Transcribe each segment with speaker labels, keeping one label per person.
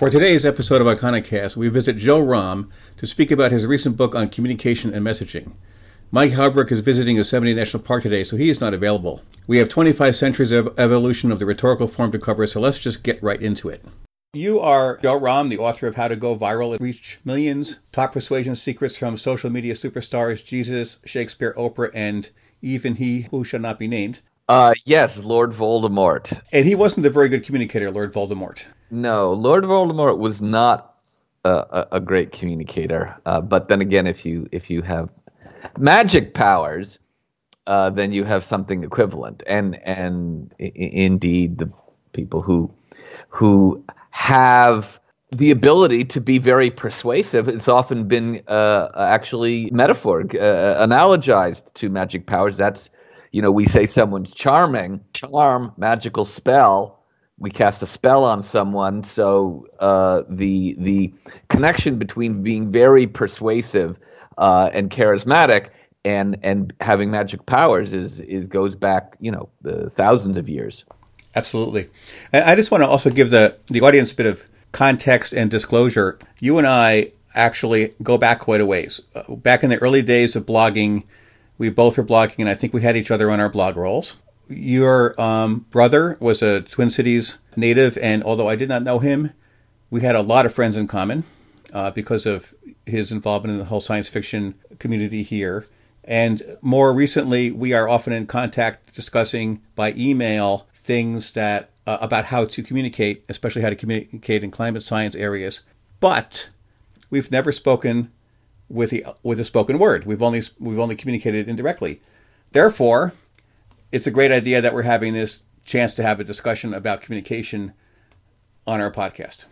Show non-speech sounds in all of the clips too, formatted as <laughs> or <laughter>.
Speaker 1: For today's episode of Ikonokast, we visit Joe Romm to speak about his recent book on communication and messaging. Mike Haubrich is visiting Yosemite National Park today, so he is not available. We have 25 centuries of evolution of the rhetorical form to cover, so let's just get right into it. You are Joe Romm, the author of How to Go Viral and Reach Millions, Top Persuasion Secrets from Social Media Superstars, Jesus, Shakespeare, Oprah, and even he who shall not be named.
Speaker 2: Uh, yes, Lord Voldemort.
Speaker 1: And he wasn't a very good communicator, Lord Voldemort.
Speaker 2: No, Lord Voldemort was not a, a, great communicator. Uh, but then again, if you if you have magic powers, uh, then you have something equivalent. And and I- indeed, the people who who have the ability to be very persuasive. It's often been uh, actually metaphor, uh, analogized to magic powers. That's, you know, we say someone's charming, charm, magical spell. We cast a spell on someone, so uh, the the connection between being very persuasive uh, and charismatic and and having magic powers is is goes back, you know, thousands of years.
Speaker 1: Absolutely. And I just want to also give the, the audience a bit of context and disclosure. You and I actually go back quite a ways. Uh, back in the early days of blogging, we both were blogging, and I think we had each other on our blog rolls. Your um, brother was a Twin Cities native, and although I did not know him, we had a lot of friends in common uh, because of his involvement in the whole science fiction community here. And more recently, we are often in contact discussing by email things that uh, about how to communicate, especially how to communicate in climate science areas. But we've never spoken with the with a spoken word. We've only we've only communicated indirectly. Therefore, it's a great idea that we're having this chance to have a discussion about communication on our podcast.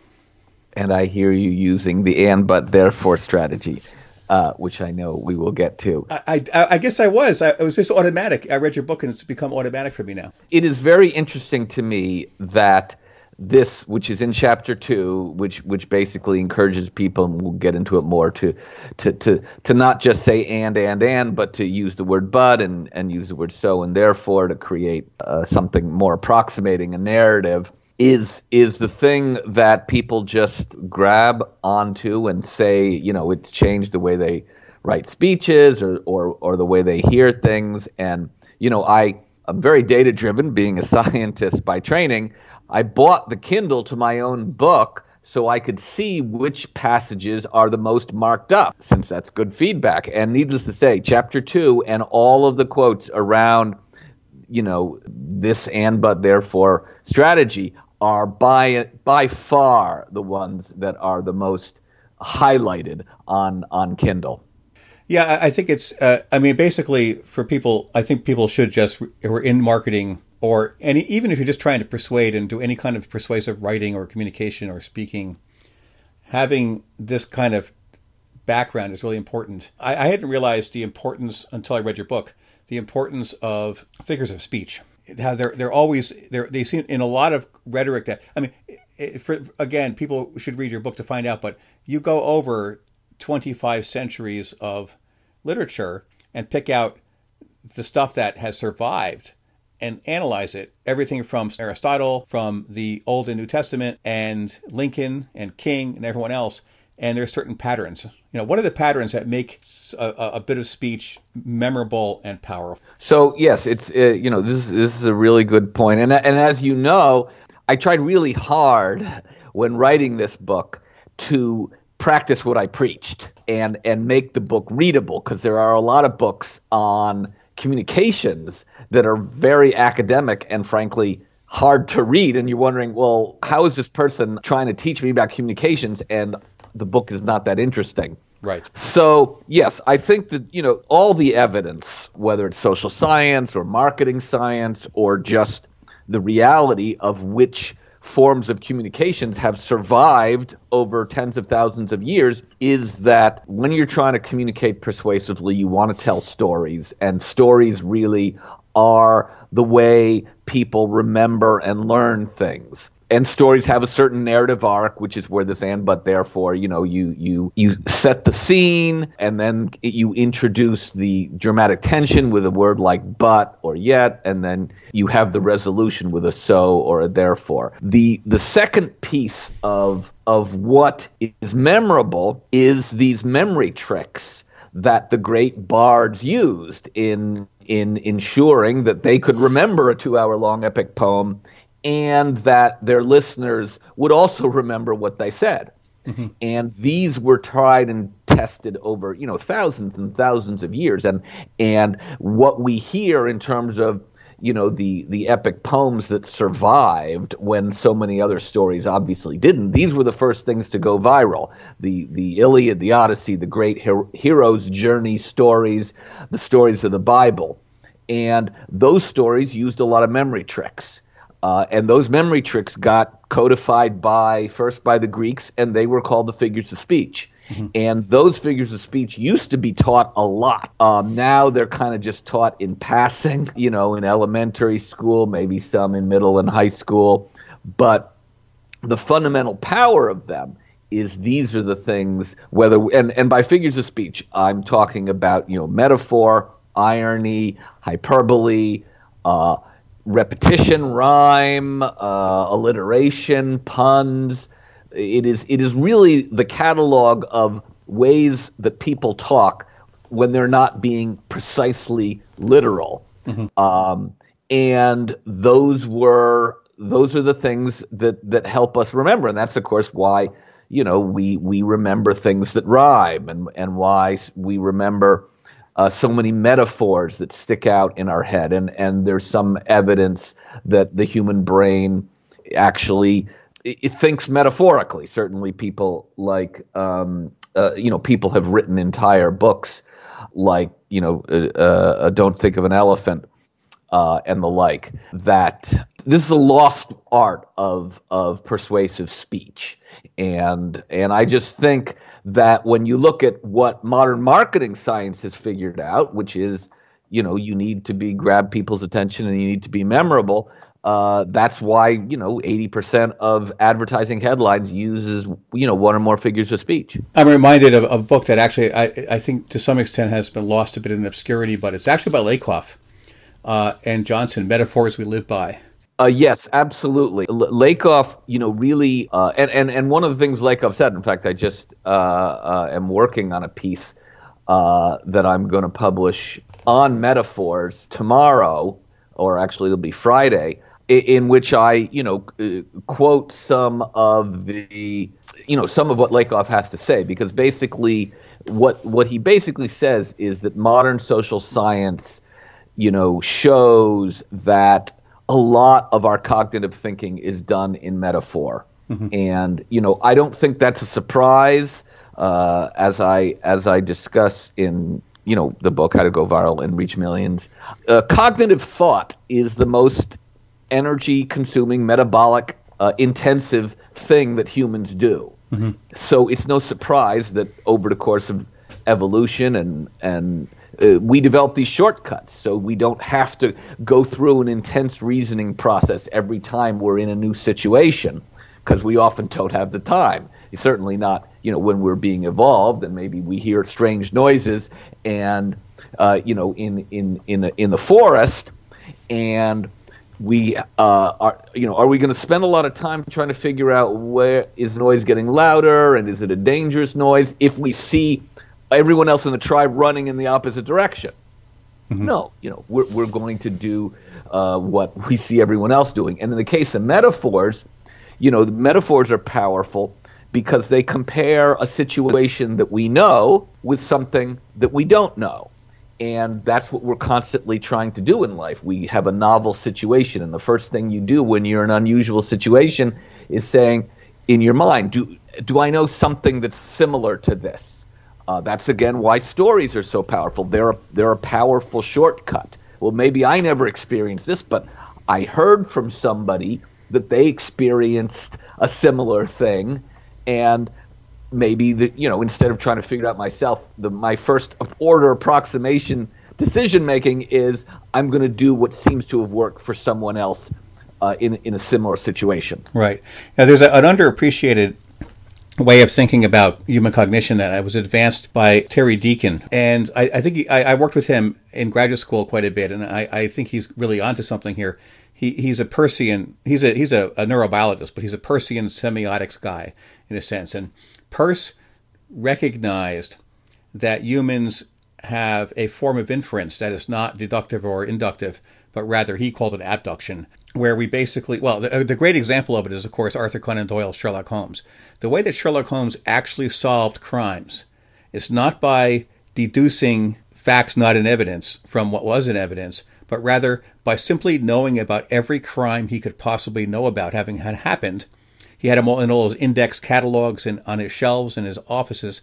Speaker 2: And I hear you using the and but therefore strategy, uh, which I know we will get to.
Speaker 1: I, I, I guess I was. I, it was just automatic. I read your book and it's become automatic for me now.
Speaker 2: It is very interesting to me that this, which is in chapter two, which which basically encourages people, and we'll get into it more, to to to to not just say and and and, but to use the word but and and use the word so and therefore to create uh, something more approximating a narrative is is the thing that people just grab onto and say, you know, it's changed the way they write speeches or or or the way they hear things. And you know, I I'm very data driven, being a <laughs> scientist by training. I bought the Kindle to my own book so I could see which passages are the most marked up, since that's good feedback. And needless to say, chapter two and all of the quotes around, you know, this and but therefore strategy are by by far the ones that are the most highlighted on on Kindle.
Speaker 1: Yeah, I think it's. Uh, I mean, basically, for people, I think people should just who are in marketing or any, even if you're just trying to persuade and do any kind of persuasive writing or communication or speaking, having this kind of background is really important. I, I hadn't realized the importance until I read your book. The importance of figures of speech. How they're they're always they're they seem in a lot of rhetoric that I mean, for again, people should read your book to find out. But you go over 25 centuries of literature and pick out the stuff that has survived and analyze it. Everything from Aristotle, from the Old and New Testament, and Lincoln and King and everyone else. And there's certain patterns. You know, what are the patterns that make a, a- bit of speech memorable and powerful?
Speaker 2: So yes, it's uh, you know this this is a really good point, and and as you know, I tried really hard when writing this book to practice what I preached and and make the book readable because there are a lot of books on communications that are very academic and frankly hard to read. And you're wondering well how is this person trying to teach me about communications? And the book is not that interesting.
Speaker 1: Right.
Speaker 2: so, yes, I think that, you know, all the evidence, whether it's social science or marketing science or just the reality of which forms of communications have survived over tens of thousands of years is that when you're trying to communicate persuasively, you want to tell stories, and stories really are the way people remember and learn things. And stories have a certain narrative arc, which is where this and but therefore, you know, you you you set the scene and then you introduce the dramatic tension with a word like but or yet, and then you have the resolution with a so or a therefore. The the second piece of of what is memorable is these memory tricks that the great bards used in in ensuring that they could remember a two hour long epic poem and that their listeners would also remember what they said. Mm-hmm. And these were tried and tested over, you know, thousands and thousands of years. And and what we hear in terms of you know the the epic poems that survived when so many other stories obviously didn't these were the first things to go viral the the iliad the odyssey the great hero, hero's journey stories the stories of the bible and those stories used a lot of memory tricks uh, and those memory tricks got codified by first by the Greeks, and they were called the figures of speech. Mm-hmm. And those figures of speech used to be taught a lot. Um, now they're kind of just taught in passing, <laughs> you know, in elementary school, maybe some in middle and high school. But the fundamental power of them is these are the things whether and and by figures of speech I'm talking about you know metaphor, irony, hyperbole, uh, repetition, rhyme, uh, alliteration, puns. It is it is really the catalog of ways that people talk when they're not being precisely literal. Mm-hmm. Um, and those were those are the things that that help us remember, and that's of course why you know we we remember things that rhyme, and and why we remember uh, so many metaphors that stick out in our head, and and there's some evidence that the human brain actually it, thinks metaphorically. Certainly, people like um, uh, you know people have written entire books like you know uh, uh don't think of an elephant uh, and the like that this is a lost art of of persuasive speech and and I just think that when you look at what modern marketing science has figured out, which is, you know, you need to be grab people's attention and you need to be memorable. Uh, that's why you know 80% of advertising headlines uses you know one or more figures of speech.
Speaker 1: I'm reminded of, of a book that actually I, I think to some extent has been lost a bit in obscurity, but it's actually by Lakoff uh, and Johnson, Metaphors We Live By.
Speaker 2: Uh, yes, absolutely. L- Lakoff, you know, really, uh, and, and and one of the things Lakoff said. In fact, I just uh, uh am working on a piece uh, that I'm going to publish on metaphors tomorrow, or actually it'll be Friday, in, in which I, you know, quote some of the, you know, some of what Lakoff has to say, because basically, what what he basically says is that modern social science, you know, shows that a lot of our cognitive thinking is done in metaphor. Mm-hmm. And you know, I don't think that's a surprise. Uh, as I as I discuss in you know the book How to Go Viral and Reach Millions, uh, cognitive thought is the most energy consuming, metabolic, uh, intensive thing that humans do. Mm-hmm. So it's no surprise that over the course of evolution and and uh, we develop these shortcuts so we don't have to go through an intense reasoning process every time we're in a new situation because we often don't have the time. Certainly not, you know, when we're being evolved and maybe we hear strange noises and, uh, you know, in in in in the forest, and we uh, are, you know, are we going to spend a lot of time trying to figure out where is noise getting louder and is it a dangerous noise? If we see everyone else in the tribe running in the opposite direction. Mm-hmm. No, you know, we're, we're going to do uh, what we see everyone else doing. And in the case of metaphors, you know, the metaphors are powerful because they compare a situation that we know with something that we don't know. And that's what we're constantly trying to do in life. We have a novel situation, and the first thing you do when you're in an unusual situation is saying in your mind, do, do I know something that's similar to this? Uh, that's again why stories are so powerful. They're a, they're a powerful shortcut. Well, maybe I never experienced this, but I heard from somebody that they experienced a similar thing, and maybe the you know instead of trying to figure it out myself, the my first order approximation decision making is I'm going to do what seems to have worked for someone else uh, in in a similar situation.
Speaker 1: Right. Now, there's a, an underappreciated way of thinking about human cognition that I was advanced by Terry Deacon. And I, I think he, I, I, worked with him in graduate school quite a bit, and I, I think he's really onto something here. He, he's a Peircean, he's a he's a, a neurobiologist, but he's a Peircean semiotics guy in a sense. And Peirce recognized that humans have a form of inference that is not deductive or inductive, but rather he called it abduction, where we basically, well, the, uh, the, great example of it is, of course, Arthur Conan Doyle's Sherlock Holmes. The way that Sherlock Holmes actually solved crimes is not by deducing facts not in evidence from what was in evidence, but rather by simply knowing about every crime he could possibly know about having had happened. He had them all in all his index catalogs and on his shelves in his offices,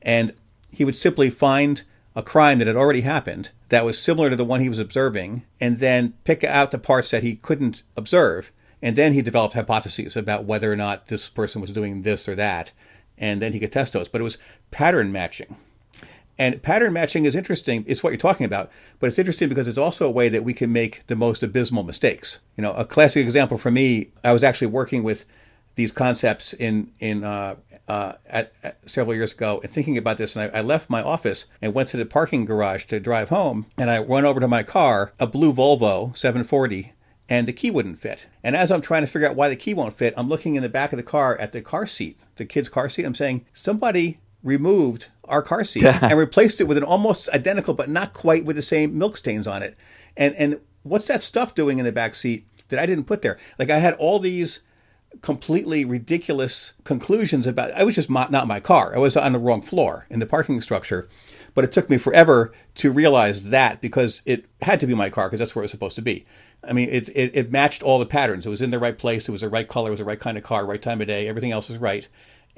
Speaker 1: and he would simply find a crime that had already happened that was similar to the one he was observing, and then pick out the parts that he couldn't observe. And then he developed hypotheses about whether or not this person was doing this or that. And then he could test those. But it was pattern matching. And pattern matching is interesting. It's what you're talking about, but it's interesting because it's also a way that we can make the most abysmal mistakes. You know, a classic example for me, I was actually working with these concepts in in uh, uh, at, at several years ago and thinking about this. And I, I, left my office and went to the parking garage to drive home. And I went over to my car, a blue Volvo 740, and the key wouldn't fit. And as I'm trying to figure out why the key won't fit, I'm looking in the back of the car at the car seat, the kid's car seat. I'm saying, somebody removed our car seat and replaced it with an almost identical, but not quite with the same milk stains on it. And and what's that stuff doing in the back seat that I didn't put there? Like I had all these completely ridiculous conclusions about I was just not my car. I was on the wrong floor in the parking structure. But it took me forever to realize that because it had to be my car because that's where it was supposed to be. I mean, it, it, it matched all the patterns. It was in the right place. It was the right color. It was the right kind of car, right time of day. Everything else was right.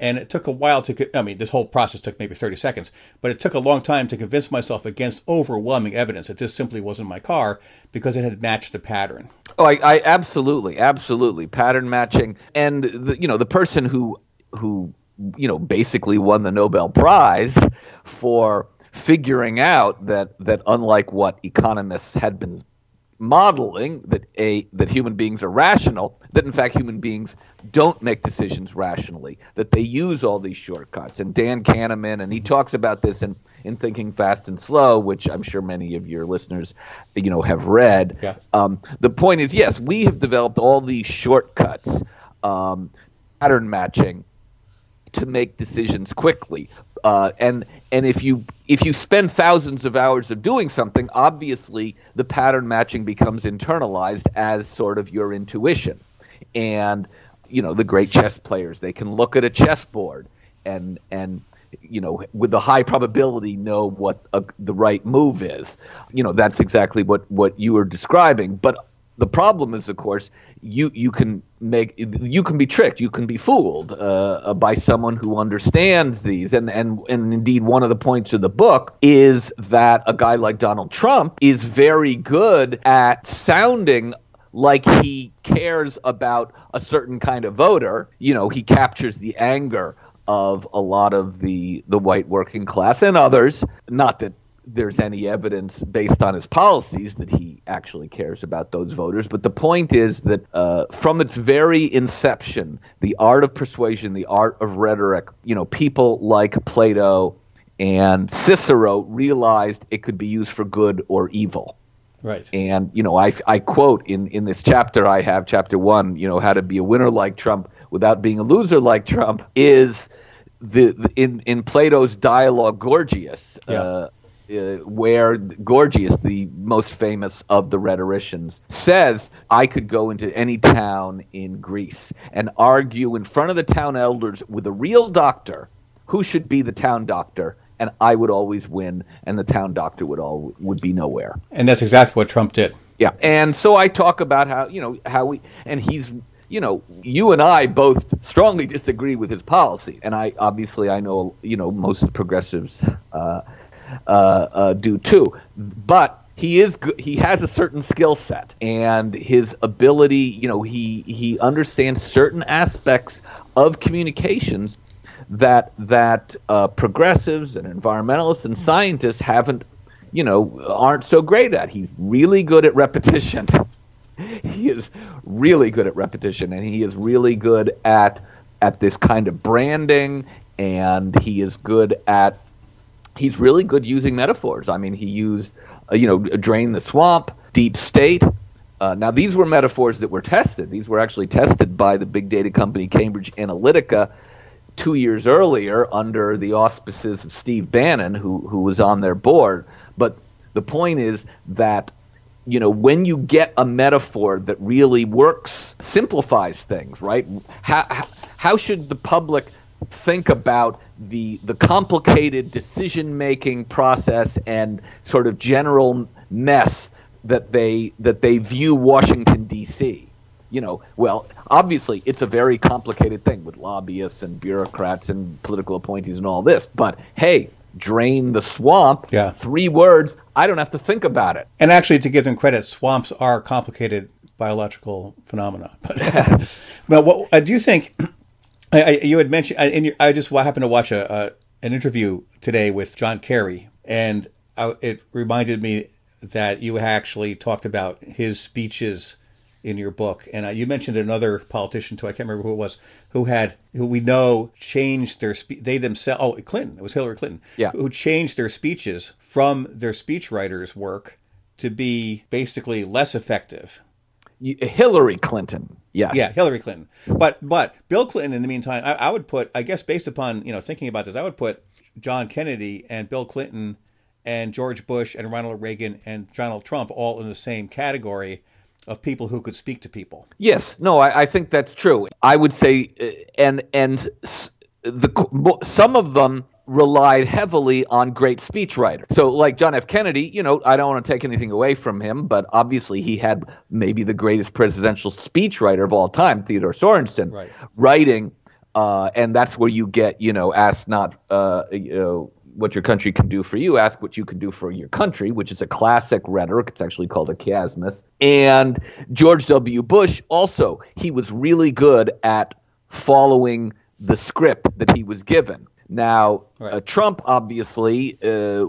Speaker 1: And it took a while to, I mean, this whole process took maybe 30 seconds, but it took a long time to convince myself against overwhelming evidence that this simply wasn't my car because it had matched the pattern.
Speaker 2: Oh, I, I absolutely, absolutely. Pattern matching. And, the, you know, the person who, who, you know, basically won the Nobel Prize for figuring out that, that unlike what economists had been modeling that a that human beings are rational that in fact human beings don't make decisions rationally that they use all these shortcuts. And dan kahneman and he talks about this in in thinking fast and slow which i'm sure many of your listeners you know have read. Yeah. um, the point is yes we have developed all these shortcuts um, pattern matching to make decisions quickly uh, and and if you if you spend thousands of hours of doing something, obviously the pattern matching becomes internalized as sort of your intuition. And you know the great chess players, they can look at a chessboard and and you know with a high probability know what a, the right move is. You know that's exactly what what you were describing. But the problem is, of course, you you can make you can be tricked, you can be fooled uh, uh, by someone who understands these, and and and indeed, one of the points of the book is that a guy like Donald Trump is very good at sounding like he cares about a certain kind of voter. You know, he captures the anger of a lot of the the white working class and others. Not that there's any evidence based on his policies that he actually cares about those voters. But the point is that uh, from its very inception, the art of persuasion, the art of rhetoric, you know, people like Plato and Cicero realized it could be used for good or evil.
Speaker 1: Right.
Speaker 2: And, you know, I, I quote in, in this chapter I have, chapter one, you know, how to be a winner like Trump without being a loser like Trump is the, the in, in Plato's dialogue Gorgias. Yeah. Uh, uh, where Gorgias, the most famous of the rhetoricians, says, I could go into any town in Greece and argue in front of the town elders with a real doctor who should be the town doctor, and I would always win, and the town doctor would all would be nowhere.
Speaker 1: And that's exactly what Trump did.
Speaker 2: Yeah, and so I talk about how you know how we and he's you know, you and I both strongly disagree with his policy, and I obviously I know you know most progressives uh, do too. But he is good. He has a certain skill set and his ability. You know, he he understands certain aspects of communications that that uh, progressives and environmentalists and scientists haven't, you know, aren't so great at. He's really good at repetition. <laughs> he is really good at repetition, and he is really good at at this kind of branding, and he is good at he's really good using metaphors. I mean, he used uh, you know drain the swamp, deep state. Uh, now, these were metaphors that were tested. These were actually tested by the big data company Cambridge Analytica two years earlier under the auspices of Steve Bannon, who who was on their board. But the point is that you know when you get a metaphor that really works, simplifies things, right? How how should the public think about the the complicated decision making process and sort of general mess that they that they view Washington D.C you know, well, obviously it's a very complicated thing with lobbyists and bureaucrats and political appointees and all this. But hey, drain the swamp.
Speaker 1: Yeah.
Speaker 2: Three words. I don't have to think about it.
Speaker 1: And actually, to give them credit, swamps are complicated biological phenomena. <laughs> But, <laughs> but what uh, do you think? I, I, you had mentioned, I, your, I just happened to watch a, a, an interview today with John Kerry, and I, it reminded me that you actually talked about his speeches in your book, and uh, you mentioned another politician too. I can't remember who it was who had who we know changed their spe- they themselves. Oh, Clinton. It was Hillary Clinton.
Speaker 2: Yeah.
Speaker 1: Who changed their speeches from their speechwriters' work to be basically less effective.
Speaker 2: Hillary Clinton. Yes.
Speaker 1: Yeah, Hillary Clinton. But but Bill Clinton in the meantime, I, I would put I guess based upon, you know, thinking about this, I would put John Kennedy and Bill Clinton and George Bush and Ronald Reagan and Donald Trump all in the same category of people who could speak to people.
Speaker 2: Yes, no, I, I think that's true. I would say, uh, and and the some of them relied heavily on great speechwriters. So, like John F. Kennedy, you know, I don't want to take anything away from him, but obviously he had maybe the greatest presidential speechwriter of all time, Theodore Sorensen,
Speaker 1: right.
Speaker 2: writing, uh, and that's where you get, you know, ask not, uh, you know what your country can do for you, ask what you can do for your country, which is a classic rhetoric. It's actually called a chiasmus. And George W. Bush also, he was really good at following the script that he was given. Now, right. uh, Trump, obviously, uh,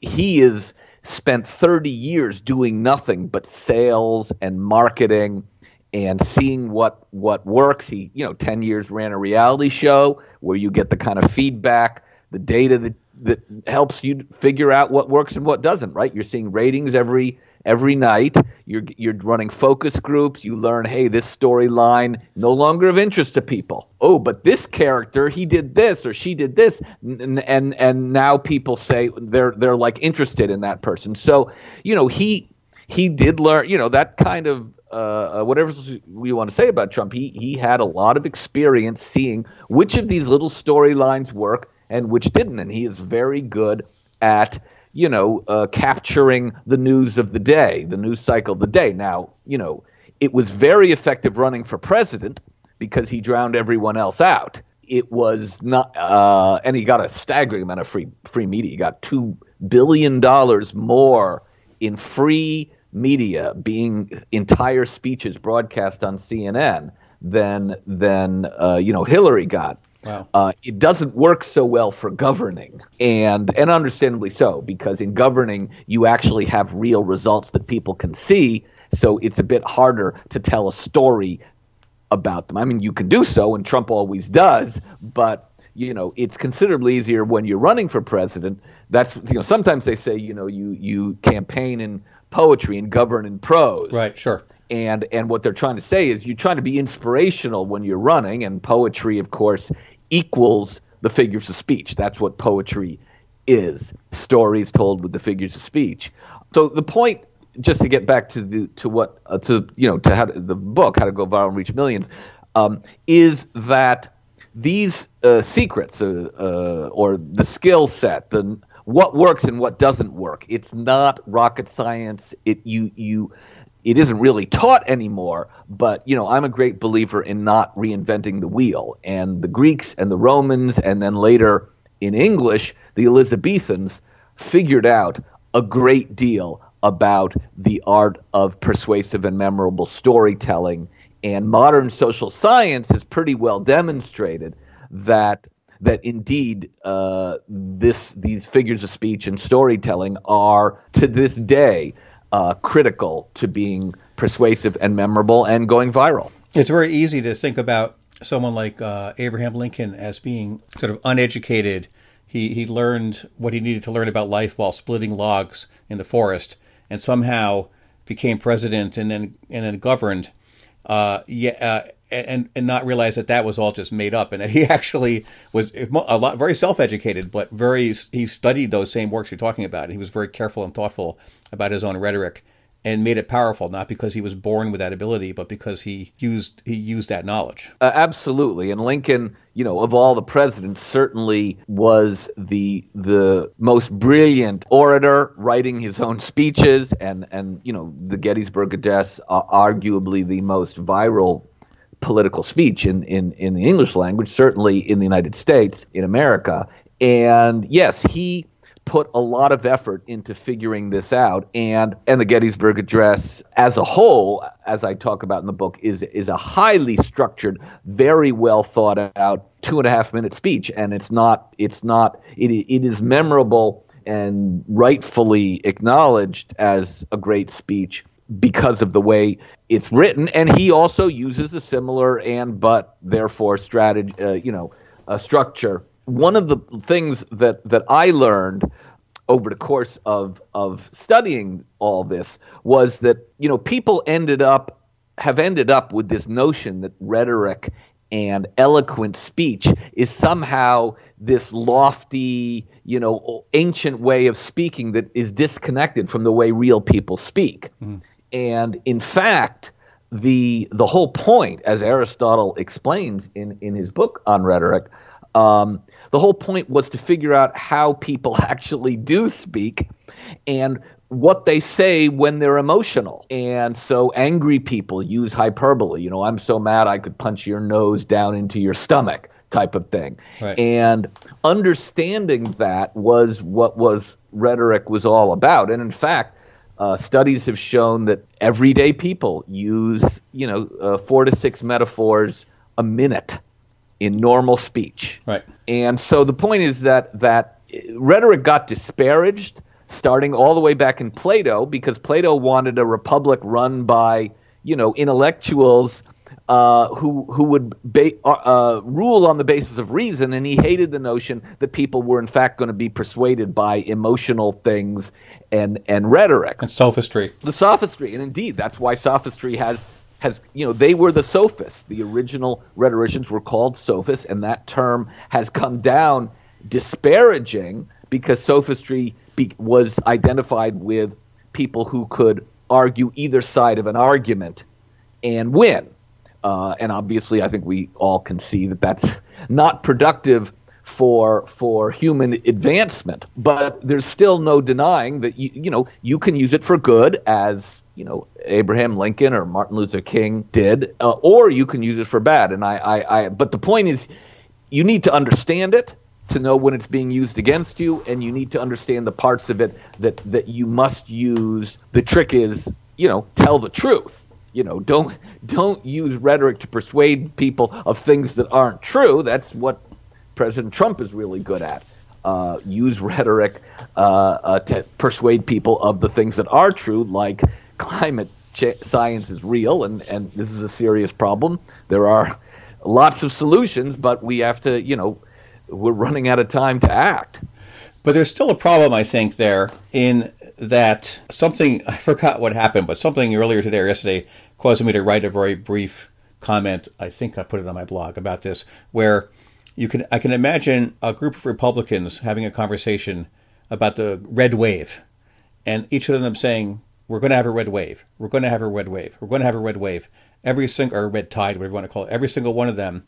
Speaker 2: he has spent 30 years doing nothing but sales and marketing and seeing what what works. He, you know, 10 years ran a reality show where you get the kind of feedback the data that that helps you figure out what works and what doesn't right? You're seeing ratings every every night. You're you're running focus groups. You learn hey this storyline no longer of interest to people. Oh but this character he did this or she did this. And and, and now people say they're they're like interested in that person. So you know he he did learn you know that kind of uh, uh whatever we want to say about Trump, he he had a lot of experience seeing which of these little storylines work and which didn't. And he is very good at you know uh, capturing the news of the day, the news cycle of the day. Now you know it was very effective running for president because he drowned everyone else out. It was not, uh, and he got a staggering amount of free free media. He got two billion dollars more in free media, being entire speeches broadcast on CNN than than uh, you know Hillary got.
Speaker 1: Wow.
Speaker 2: Uh, it doesn't work so well for governing, and and understandably so, because in governing you actually have real results that people can see. So it's a bit harder to tell a story about them. I mean, you can do so, and Trump always does, but you know it's considerably easier when you're running for president. That's you know sometimes they say you know you you campaign in poetry and govern in prose.
Speaker 1: Right. Sure
Speaker 2: and and what they're trying to say is you're trying to be inspirational when you're running and poetry of course equals the figures of speech. That's what poetry is. Stories told with the figures of speech. So the point just to get back to the to what uh, to you know to how to, the book how to go viral and reach millions um, is that these uh, secrets uh, uh or the skill set the what works and what doesn't work it's not rocket science. It you you it isn't really taught anymore but you know i'm a great believer in not reinventing the wheel. And the greeks and the romans and then later in english the elizabethans figured out a great deal about the art of persuasive and memorable storytelling. And modern social science has pretty well demonstrated that that indeed uh, this these figures of speech and storytelling are to this day uh, critical to being persuasive and memorable and going viral.
Speaker 1: It's very easy to think about someone like uh, Abraham Lincoln as being sort of uneducated. He he learned what he needed to learn about life while splitting logs in the forest, and somehow became president and then and then governed. Uh, yeah, uh, and and not realize that that was all just made up, and that he <laughs> actually was a lot very self-educated, but very he studied those same works you're talking about. He was very careful and thoughtful about his own rhetoric, and made it powerful, not because he was born with that ability, but because he used he used that knowledge.
Speaker 2: Uh, absolutely, and Lincoln, you know, of all the presidents, certainly was the the most brilliant orator, writing his own speeches, and and you know, the Gettysburg Address, uh, arguably the most viral political speech in, in, in the English language, certainly in the United States, in America. And yes, he put a lot of effort into figuring this out and and the Gettysburg address as a whole as I talk about in the book is is a highly structured very well thought out two and a half minute speech and it's not it's not it, it is memorable and rightfully acknowledged as a great speech because of the way it's written. And he also uses a similar and but therefore strategy, uh, you know, structure. One of the things that that I learned over the course of of studying all this was that you know people ended up have ended up with this notion that rhetoric and eloquent speech is somehow this lofty, you know, ancient way of speaking that is disconnected from the way real people speak. Mm. And in fact, the the whole point, as Aristotle explains in, in his book on rhetoric, um, the whole point was to figure out how people <laughs> actually do speak and what they say when they're emotional. And so angry people use hyperbole. You know, I'm so mad I could punch your nose down into your stomach type of thing. Right. And understanding that was what was rhetoric was all about. And in fact, uh, studies have shown that everyday people use, you know, uh, four to six metaphors a minute in normal speech.
Speaker 1: Right.
Speaker 2: And so the point is that that rhetoric got disparaged starting all the way back in Plato because Plato wanted a republic run by, you know, intellectuals uh, who who would ba- uh, uh, rule on the basis of reason, and he hated the notion that people were in fact going to be persuaded by emotional things and and rhetoric
Speaker 1: and sophistry.
Speaker 2: The sophistry, and indeed, that's why sophistry has has you know they were the sophists. The original rhetoricians were called sophists, and that term has come down disparaging because sophistry be- was identified with people who could argue either side of an argument and win. Uh, and obviously, I think we all can see that that's <laughs> not productive for for human advancement. But there's still no denying that you you know you can use it for good, as you know Abraham Lincoln or Martin Luther King did, uh, or you can use it for bad. And I, I, I but the point is, you need to understand it to know when it's being used against you, and you need to understand the parts of it that that you must use. The trick is, you know, tell the truth you know don't don't use rhetoric to persuade people of things that aren't true. That's what president trump is really good at. Uh, use rhetoric uh, uh, to persuade people of the things that are true like climate ch- science is real and, and this is a serious problem. There are lots of solutions but we have to you know we're running out of time to act.
Speaker 1: But there's still a problem, I think, there in that something, <laughs> I forgot what happened, but something earlier today or yesterday caused me to write a very brief comment. I think I put it on my blog about this, where you can, I can imagine a group of Republicans having a conversation about the red wave, and each of them saying, we're going to have a red wave. We're going to have a red wave. We're going to have a red wave. Every single, or red tide, whatever you want to call it, every single one of them.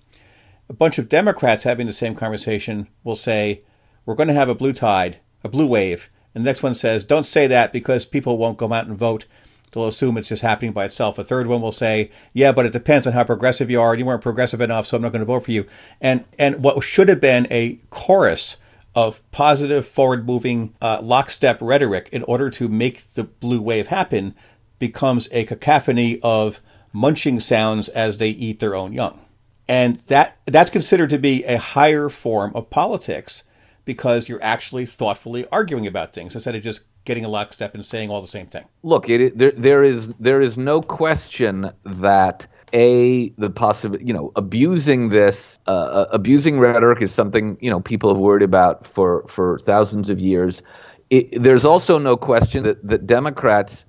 Speaker 1: A bunch of Democrats having the same conversation will say, we're going to have a blue tide, a blue wave. And the next one says, don't say that because people won't go out and vote. They'll assume it's just happening by itself. A third one will say, yeah, but it depends on how progressive you are. You weren't progressive enough, so I'm not going to vote for you. And, and what should have been a chorus of positive, forward moving, uh, lockstep rhetoric in order to make the blue wave happen becomes a cacophony of munching sounds as they eat their own young. And that that's considered to be a higher form of politics because you're actually thoughtfully arguing about things instead of just getting a lockstep and saying all the same thing.
Speaker 2: Look, it, there there is there is no question that a the possible you know abusing this uh, uh, abusing rhetoric is something you know people have worried about for for thousands of years. It, there's also no question that that Democrats,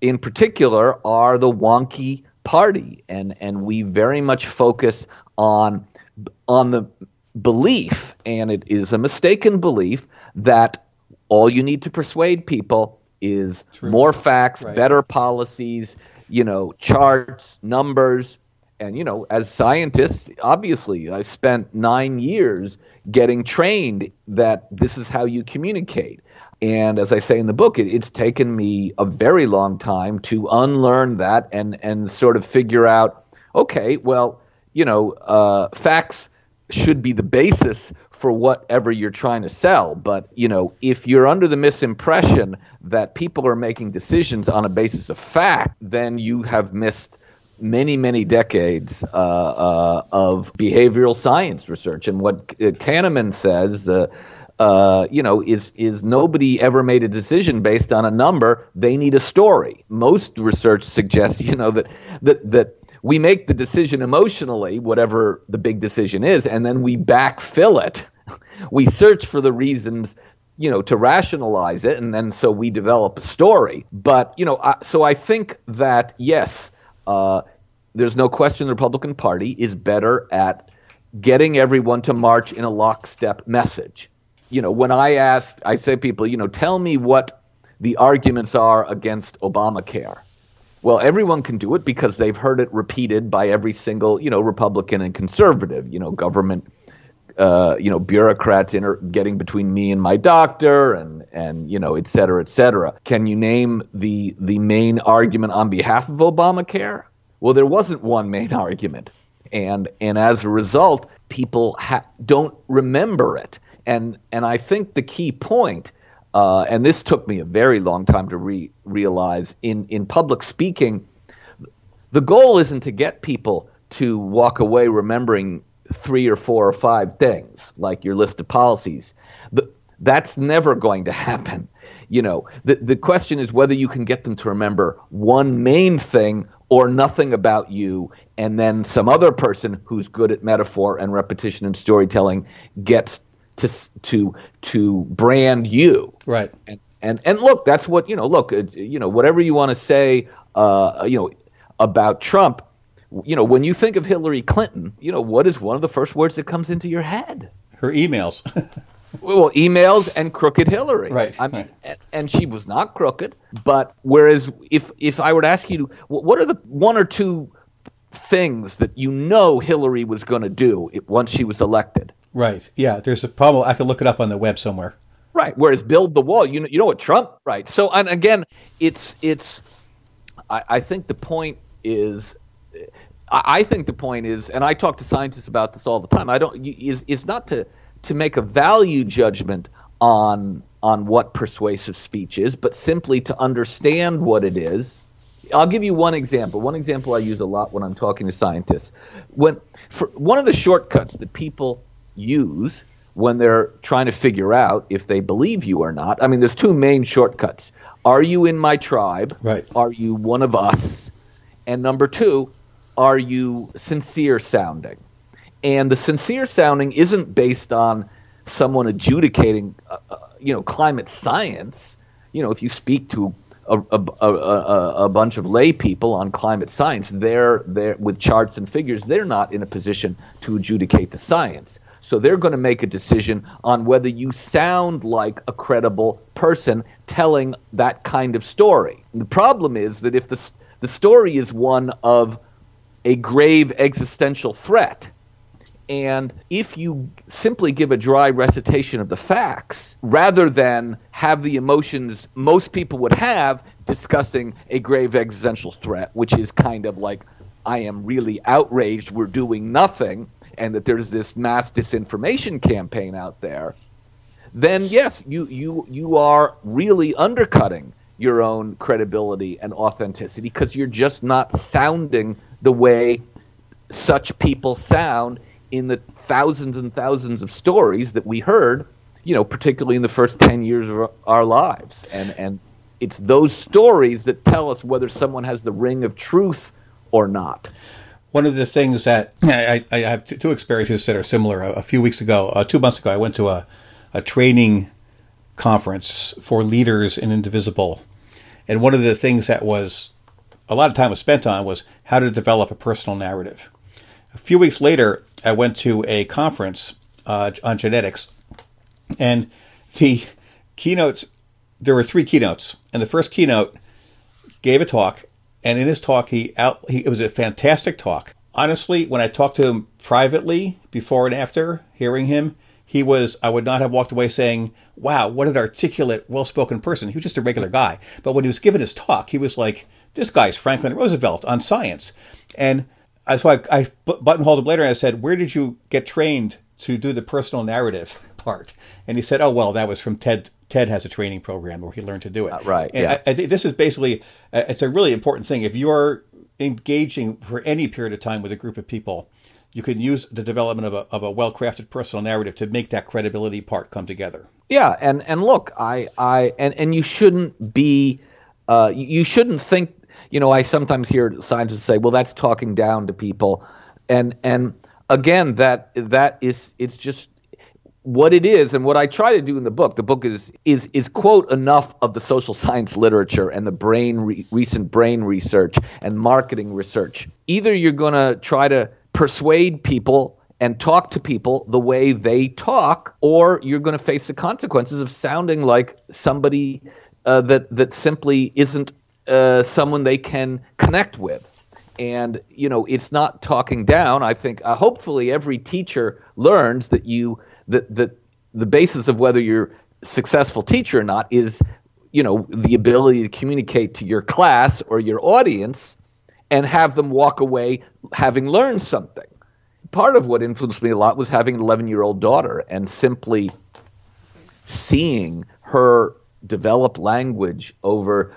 Speaker 2: in particular, are the wonky party, and and we very much focus on on the belief, and it is a mistaken belief that all you need to persuade people is True. more facts, right. better policies, you know, charts, numbers. And, you know, as scientists, obviously, I spent nine years getting trained that this is how you communicate. And as I say in the book, it, it's taken me a very long time to unlearn that and, and sort of figure out okay, well, you know, uh, facts should be the basis for whatever you're trying to sell. But, you know, if you're under the misimpression that people are making decisions on a basis of fact, then you have missed many, many decades uh, uh, of behavioral science research. And what Kahneman says, uh, uh, you know, is is nobody ever made a decision based on a number. They need a story. Most research suggests, <laughs> you know, that that that we make the decision emotionally, whatever the big decision is, and then we backfill it. <laughs> we search for the reasons, you know, to rationalize it, and then so we develop a story. But you know, I, so I think that yes, uh, there's no question the Republican Party is better at getting everyone to march in a lockstep message. You know, when I ask, I say people, you know, tell me what the arguments are against Obamacare well, everyone can do it because they've heard it repeated by every single, you know, Republican and conservative, you know, government, uh, you know, bureaucrats inter- getting between me and my doctor, and and you know, et cetera, et cetera. Can you name the the main argument on behalf of Obamacare? Well, there wasn't one main <laughs> argument, and and as a result, people ha- don't remember it. And and I think the key point uh, and this took me a very long time to re- realize in, in public speaking, the goal isn't to get people to walk away remembering three or four or five things, like your list of policies. The, that's never going to happen. You know, the, the question is whether you can get them to remember one main thing or nothing about you, and then some other person who's good at metaphor and repetition and storytelling gets to to to brand you.
Speaker 1: Right.
Speaker 2: And and and look, that's what you know. Look, uh, you know, whatever you want to say, uh, you know, about Trump. You know, when you think of Hillary Clinton, you know, what is one of the first words that comes into your head?
Speaker 1: Her emails. <laughs>
Speaker 2: well, emails and crooked Hillary.
Speaker 1: Right.
Speaker 2: I mean, right. And, she was not crooked. But whereas if if I were to ask you, what are the one or two things that you know Hillary was going to do once she was elected?
Speaker 1: Right. Yeah. There's a problem. I could look it up on the web somewhere.
Speaker 2: Right. Whereas build the wall, you know, you know what Trump. Right. So, and again, it's it's. I, I think the point is. I think the point is, and I talk to scientists about this all the time. I don't is is not to to make a value judgment on on what persuasive speech is, but simply to understand what it is. I'll give you one example. One example I use a lot when I'm talking to scientists. When for one of the shortcuts that people use when they're trying to figure out if they believe you or not. I mean, there's two main shortcuts. Are you in my tribe?
Speaker 1: Right.
Speaker 2: Are you one of us? And number two, are you sincere sounding? And the sincere sounding isn't based on someone adjudicating, uh, uh, you know, climate science. You know, if you speak to a, a, a, a, bunch of lay people on climate science, they're, they're with charts and figures. They're not in a position to adjudicate the science. So they're going to make a decision on whether you sound like a credible person telling that kind of story. And the problem is that if the, the story is one of a grave existential threat, and if you simply give a dry recitation of the facts, rather than have the emotions most people would have discussing a grave existential threat, which is kind of like, I am really outraged, we're doing nothing, and that there's this mass disinformation campaign out there, then yes, you you you are really undercutting your own credibility and authenticity because you're just not sounding the way such people sound in the thousands and thousands of stories that we heard you know, particularly in the first 10 years of our lives. And, and it's those stories that tell us whether someone has the ring of truth or not.
Speaker 1: One of the things that I, I have two experiences that are similar. A, few weeks ago, uh, two months ago, I went to a, a training conference for leaders in Indivisible. And one of the things that was a lot of time was spent on was how to develop a personal narrative. A few weeks later, I went to a conference uh, on genetics, and the keynotes there were three keynotes, and the first keynote gave a talk, and in his talk, he out he, it was a fantastic talk. Honestly, when I talked to him privately before and after hearing him, he was I would not have walked away saying, "Wow, what an articulate, well-spoken person." He was just a regular guy, but when he was giving his talk, he was like, "This guy's Franklin Roosevelt on science," and so I, I buttonholed him later and I said, "Where did you get trained to do the personal narrative <laughs> part?" And he said, "Oh well, that was from Ted Ted has a training program where he learned to do it. Uh,
Speaker 2: right.
Speaker 1: And
Speaker 2: yeah.
Speaker 1: I, I, think this is basically uh, it's a really important thing. If you're engaging for any period of time with a group of people, you can use the development of a, of a well crafted personal narrative to make that credibility part come together.
Speaker 2: Yeah, and and look, I I and and you shouldn't be, uh, you shouldn't think. You know, I sometimes hear scientists say, "Well, that's talking down to people," and and again, that that is it's just what it is and what I try to do in the book, the book is is is quote enough of the social science literature and the brain re- recent brain research and marketing research. Either you're going to try to persuade people and talk to people the way they talk, or you're going to face the consequences of sounding like somebody uh, that that simply isn't uh, someone they can connect with. And you know, it's not talking down. I think uh, hopefully every teacher learns that you that that the basis of whether you're a successful teacher or not is you know the ability to communicate to your class or your audience and have them walk away having learned something. Part of what influenced me a lot was having an 11 year old daughter and simply seeing her develop language over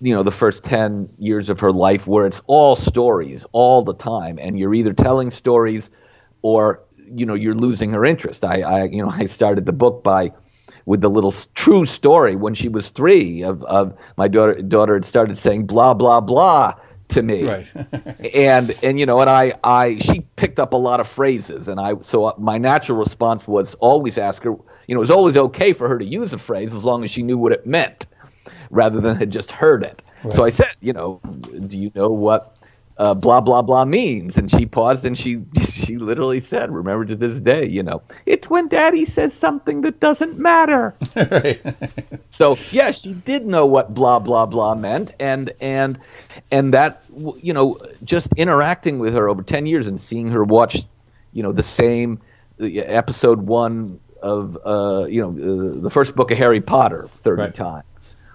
Speaker 2: you know the first 10 years of her life where it's all stories all the time and you're either telling stories or you know you're losing her interest. I, I you know <laughs> I started the book by with the little true story when she was three of, of my daughter daughter had started saying blah blah blah to me
Speaker 1: right. <laughs>
Speaker 2: and and you know and I I she picked up a lot of phrases and I so uh, my natural response was always ask her you know it was always okay for her to use a phrase as long as she knew what it meant rather than had just heard it right. so I said you know do you know what uh, blah blah blah means and she paused and she <laughs> she literally said remember to this day you know it's when daddy says something that doesn't matter. <laughs> <laughs> So yeah she did know what blah blah blah meant. And and and that you know just interacting with her over 10 years and seeing her watch you know the same episode 1 of uh you know uh, the first book of Harry Potter 30 right. times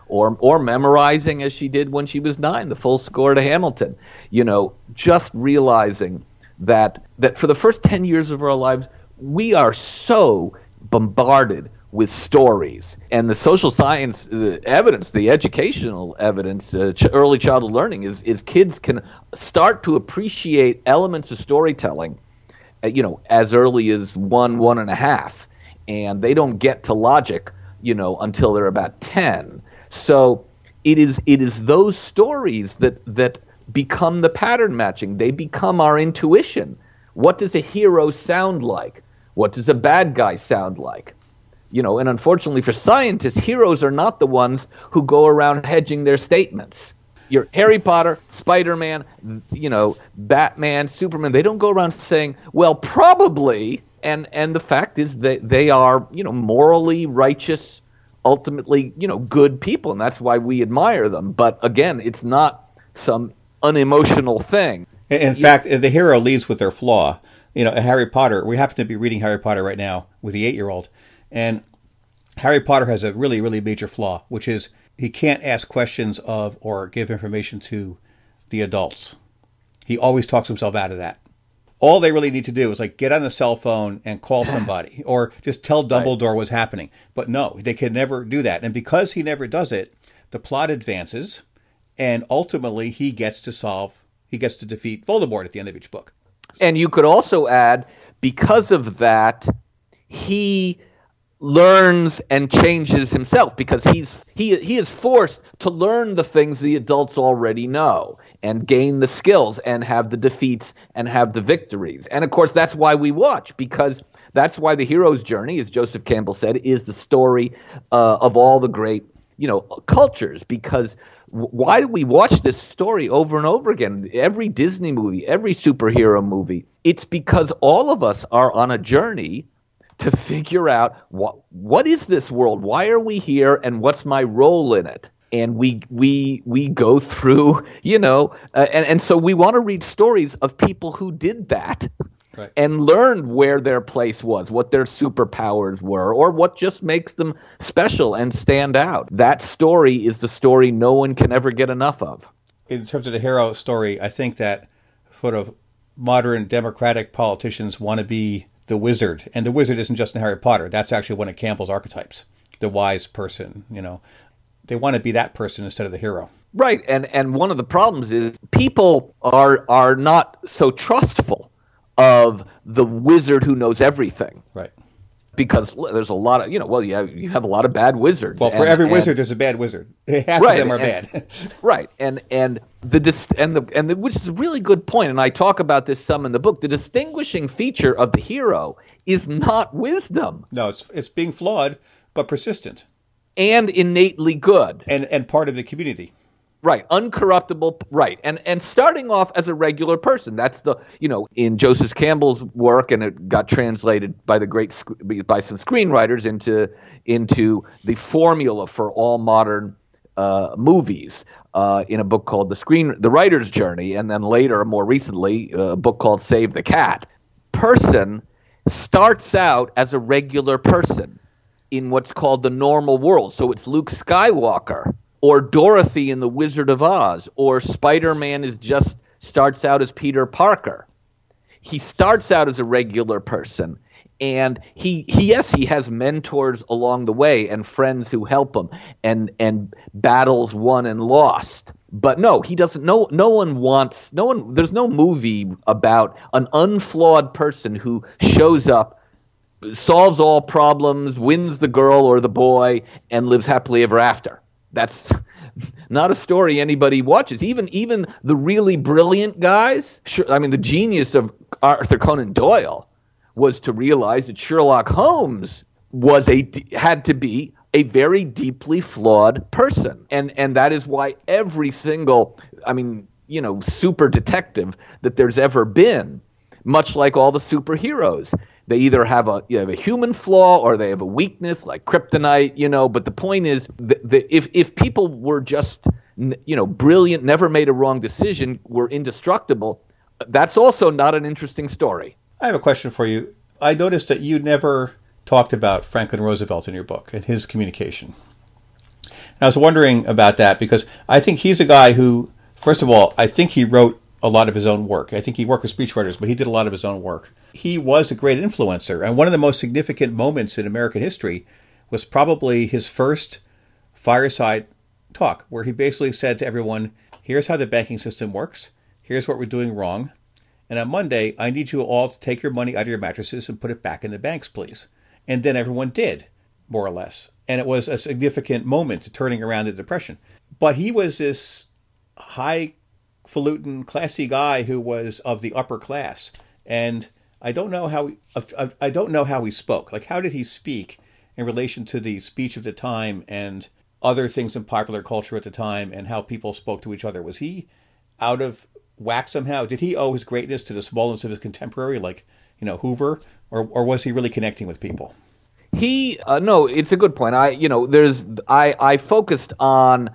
Speaker 2: or or memorizing as she did when she was nine, the full score to Hamilton. You know, just realizing that that for the first ten years of our lives, we are so bombarded with stories. And the social science the evidence the educational evidence uh, ch- early childhood learning is is kids can start to appreciate elements of storytelling uh, you know as early as one one and a half. And they don't get to logic you know until they're about 10 so it is it is those stories that that become the pattern matching. They become our intuition. What does a hero sound like? What does a bad guy sound like? You know, and unfortunately for scientists, heroes are not the ones who go around hedging their statements. Your Harry Potter, Spider Man, you know, Batman, Superman, they don't go around saying, well, probably. And, and the fact is that they are, you know, morally righteous ultimately, you know, good people, and that's why we admire them. But again, it's not some unemotional thing.
Speaker 1: In you, fact, the hero leads with their flaw. You know, Harry Potter. We happen to be reading Harry Potter right now with the eight-year-old, and Harry Potter has a really, really major flaw, which is he can't ask questions of or give information to the adults. He always talks himself out of that all they really need to do is like get on the cell phone and call somebody or just tell Dumbledore right. what's happening. But no, they can never do that. And because he never does it, the plot advances and ultimately he gets to solve he gets to defeat Voldemort at the end of each book.
Speaker 2: And you could also add because of that he learns and changes himself because he's he he is forced to learn the things the adults already know and gain the skills and have the defeats and have the victories. And of course that's why we watch because that's why the hero's journey as Joseph Campbell said is the story uh, of all the great you know cultures because why do we watch this story over and over again every disney movie every superhero movie it's because all of us are on a journey to figure out what what is this world? Why are we here, and what's my role in it? And we we we go through, <laughs> you know, uh, and and so we want to read stories of people who did that. Right. And learned where their place was, what their superpowers were, or what just makes them special and stand out. That story is the story no one can ever get enough of.
Speaker 1: In terms of the hero story, I think that sort of modern democratic politicians want to be the wizard, and the wizard isn't just in Harry Potter. That's actually one of Campbell's archetypes, the wise person. You know, they want to be that person instead of the hero.
Speaker 2: Right, and and one of the problems is people are are not so trustful of the wizard who knows everything.
Speaker 1: Right
Speaker 2: because there's a lot of you know well you have you have a lot of bad wizards.
Speaker 1: Well, for and, every and, wizard, there's a bad wizard. <laughs> Half right, of them are
Speaker 2: and,
Speaker 1: bad. <laughs>
Speaker 2: right, and and the dis- and the and the, which is a really good point, and I talk about this some in the book. The distinguishing feature of the hero is not wisdom.
Speaker 1: No, it's it's being flawed but persistent
Speaker 2: and innately good,
Speaker 1: and and part of the community.
Speaker 2: Right, uncorruptible. Right, and and starting off as a regular person. That's the you know in Joseph Campbell's work, and it got translated by the great by some screenwriters into into the formula for all modern uh, movies. Uh, in a book called the screen the writer's journey and then later more recently a book called save the cat person starts out as a regular person in what's called the normal world so it's luke skywalker or Dorothy in The Wizard of Oz, or Spider Man is just starts out as Peter Parker. He starts out as a regular person. And he, he, yes, he has mentors along the way and friends who help him and, and battles won and lost. But no, he doesn't. No, no one wants. No one. There's no movie about an unflawed person who shows up, solves all problems, wins the girl or the boy, and lives happily ever after that's <laughs> not a story anybody watches. Even even the really brilliant guys. Sure, I mean, the genius of Arthur Conan Doyle was to realize that Sherlock Holmes was a had to be a very deeply flawed person, and and that is why every single, I mean, you know, super detective that there's ever been, much like all the superheroes, they either have a you have a human flaw or they have a weakness like kryptonite, you know. But the point is that, that if if people were just you know brilliant, never made a wrong decision, were indestructible, that's also not an interesting story.
Speaker 1: I have a question for you. I noticed that you never talked about Franklin Roosevelt in your book and his communication. And I was wondering about that because I think he's a guy who, first of all, I think he wrote a lot of his own work. I think he worked with speechwriters, but he did a lot of his own work he was a great influencer. And one of the most significant moments in American history was probably his first fireside talk, where he basically said to everyone, Here's how the banking system works. Here's what we're doing wrong. And on Monday, I need you all to take your money out of your mattresses and put it back in the banks, please. And then everyone did, more or less. And it was a significant moment to turning around the Depression. But he was this highfalutin, classy guy who was of the upper class. And I don't know how he, I don't know how he spoke. Like, how did he speak in relation to the speech of the time and other things in popular culture at the time and how people spoke to each other? Was he out of whack somehow? Did he owe his greatness to the smallness of his contemporary, like you know Hoover, or or was he really connecting with people?
Speaker 2: He uh, no, it's a good point. I you know there's I I focused on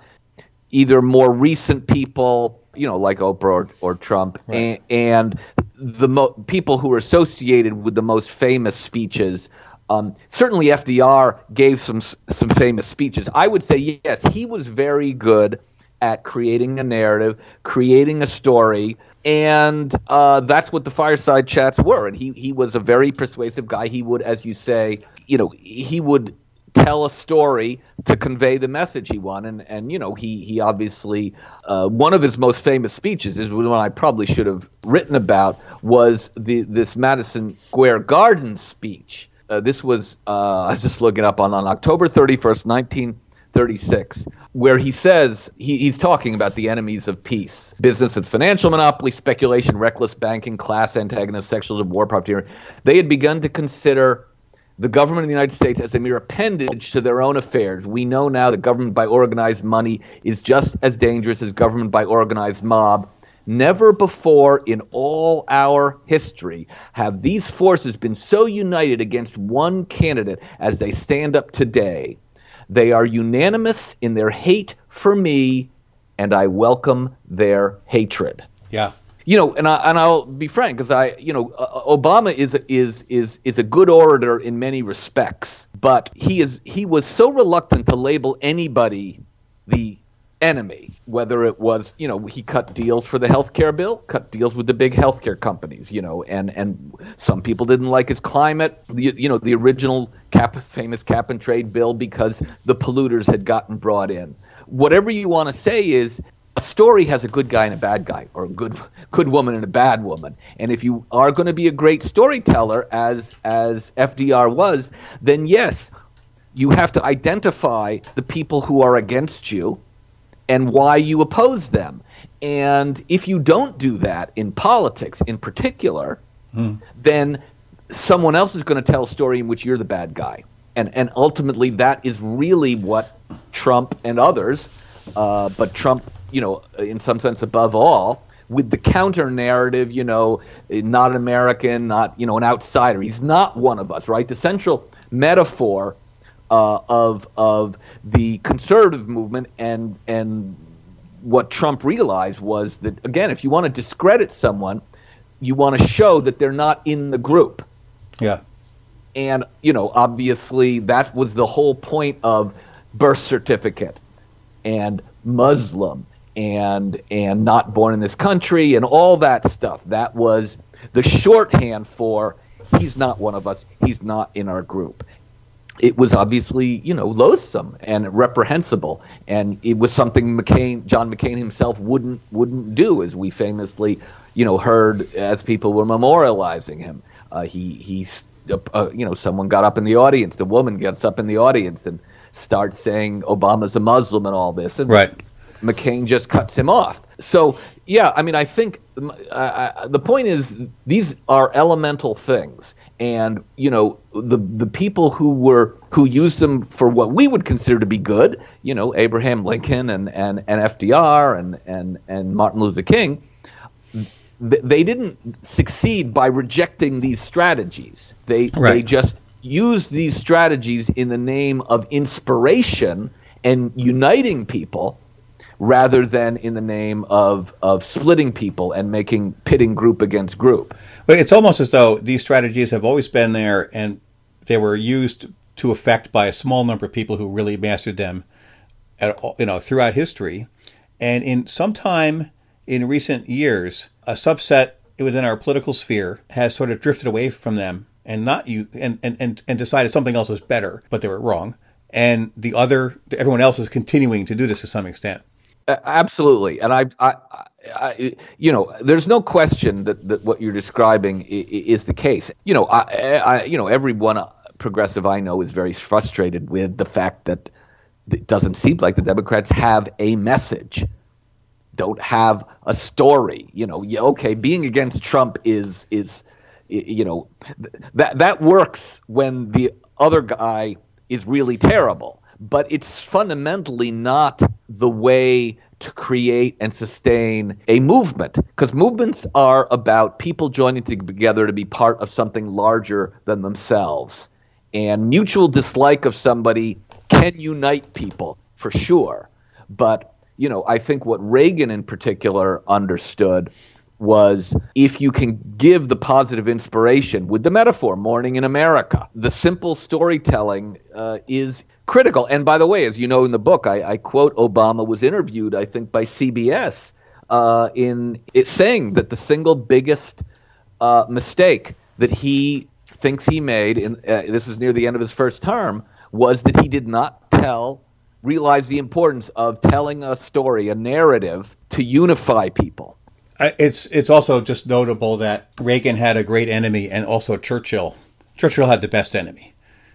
Speaker 2: either more recent people, you know, like Oprah or, or Trump, right. and, and the mo- people who are associated with the most famous speeches. Um, certainly, FDR gave some some famous speeches. I would say yes, he was very good at creating a narrative, creating a story, and uh, that's what the fireside chats were. And he he was a very persuasive guy. He would, as you say, you know, he would tell a story to convey the message he wanted. And, and you know, he he obviously uh, one of his most famous speeches is one I probably should have written about was the this Madison Square Garden speech. uh, this was uh, <laughs> I was just looking up on on October 31st, 1936, where he says he, he's talking about the enemies of peace: business and financial monopoly, speculation, reckless banking, class antagonists, sexual war profiteering. They had begun to consider the government of the United States as a mere appendage to their own affairs. We know now that government by organized money is just as dangerous as government by organized mob. Never before in all our history have these forces been so united against one candidate as they stand up today. They are unanimous in their hate for me, and I welcome their hatred.
Speaker 1: Yeah
Speaker 2: you know, and I and I'll be frank because I, you know, uh, Obama is is is is a good orator in many respects, but he is he was so reluctant to label anybody the enemy, whether it was, you know, he cut deals for the health care bill, cut deals with the big healthcare companies, you know, and and some people didn't like his climate, the, you know, the original cap famous cap and trade bill because the polluters had gotten brought in. Whatever you want to say is story has a good guy and a bad guy, or a good good woman and a bad woman. And if you are going to be a great storyteller, as as FDR was, then yes, you have to identify the people who are against you and why you oppose them. And if you don't do that in politics, in particular, hmm. then someone else is going to tell a story in which you're the bad guy. And and ultimately, that is really what Trump and others, uh, but Trump you know, in some sense above all, with the counter narrative, you know, not an American, not, you know, an outsider. He's not one of us, right? The central metaphor uh, of of the conservative movement and and what Trump realized was that again, if you want to discredit someone, you want to show that they're not in the group.
Speaker 1: Yeah.
Speaker 2: And you know, obviously, that was the whole point of birth certificate and Muslim and and not born in this country and all that stuff. That was the shorthand for he's not one of us. He's not in our group. It was obviously, you know, loathsome and reprehensible, and it was something McCain, John McCain himself, wouldn't wouldn't do, as we famously, you know, heard as people were memorializing him. Uh, he he's, uh, uh, you know, someone got up in the audience. The woman gets up in the audience and starts saying Obama's a Muslim and all this, and
Speaker 1: right
Speaker 2: McCain just cuts him off. So, yeah, I mean, I think uh, the point is these are elemental things, and you know, the the people who were who used them for what we would consider to be good, you know, Abraham Lincoln and and, and FDR and and and Martin Luther King. They didn't succeed by rejecting these strategies. They right. they just used these strategies in the name of inspiration and uniting people rather than in the name of of splitting people and making pitting group against group.
Speaker 1: It's almost as though these strategies have always been there and they were used to effect by a small number of people who really mastered them at, you know throughout history. And in some time in recent years a subset within our political sphere has sort of drifted away from them and not you and, and, and, and decided something else is better but they were wrong. And the other everyone else is continuing to do this to some extent
Speaker 2: absolutely, and I've, I, I, you know, there's no question that, that what you're describing is, the case. You know, I, I, you know, everyone uh, progressive I know is very frustrated with the fact that it doesn't seem like the Democrats have a message, don't have a story. You know, yeah, okay, being against Trump is is, you know, that that works when the other guy is really terrible but it's fundamentally not the way to create and sustain a movement because movements are about people joining together to be part of something larger than themselves. And mutual dislike of somebody can unite people for sure. But you know i think what reagan in particular understood was if you can give the positive inspiration with the metaphor morning in america the simple storytelling uh, is critical. And by the way, as you know in the book, I, I quote Obama was interviewed, I think, by CBS uh, in saying that the single biggest uh, mistake that he thinks he made, in uh, this is near the end of his first term, was that he did not tell, realize the importance of telling a story, a narrative, to unify people.
Speaker 1: It's it's also just notable that Reagan had a great enemy and also Churchill Churchill had the best enemy.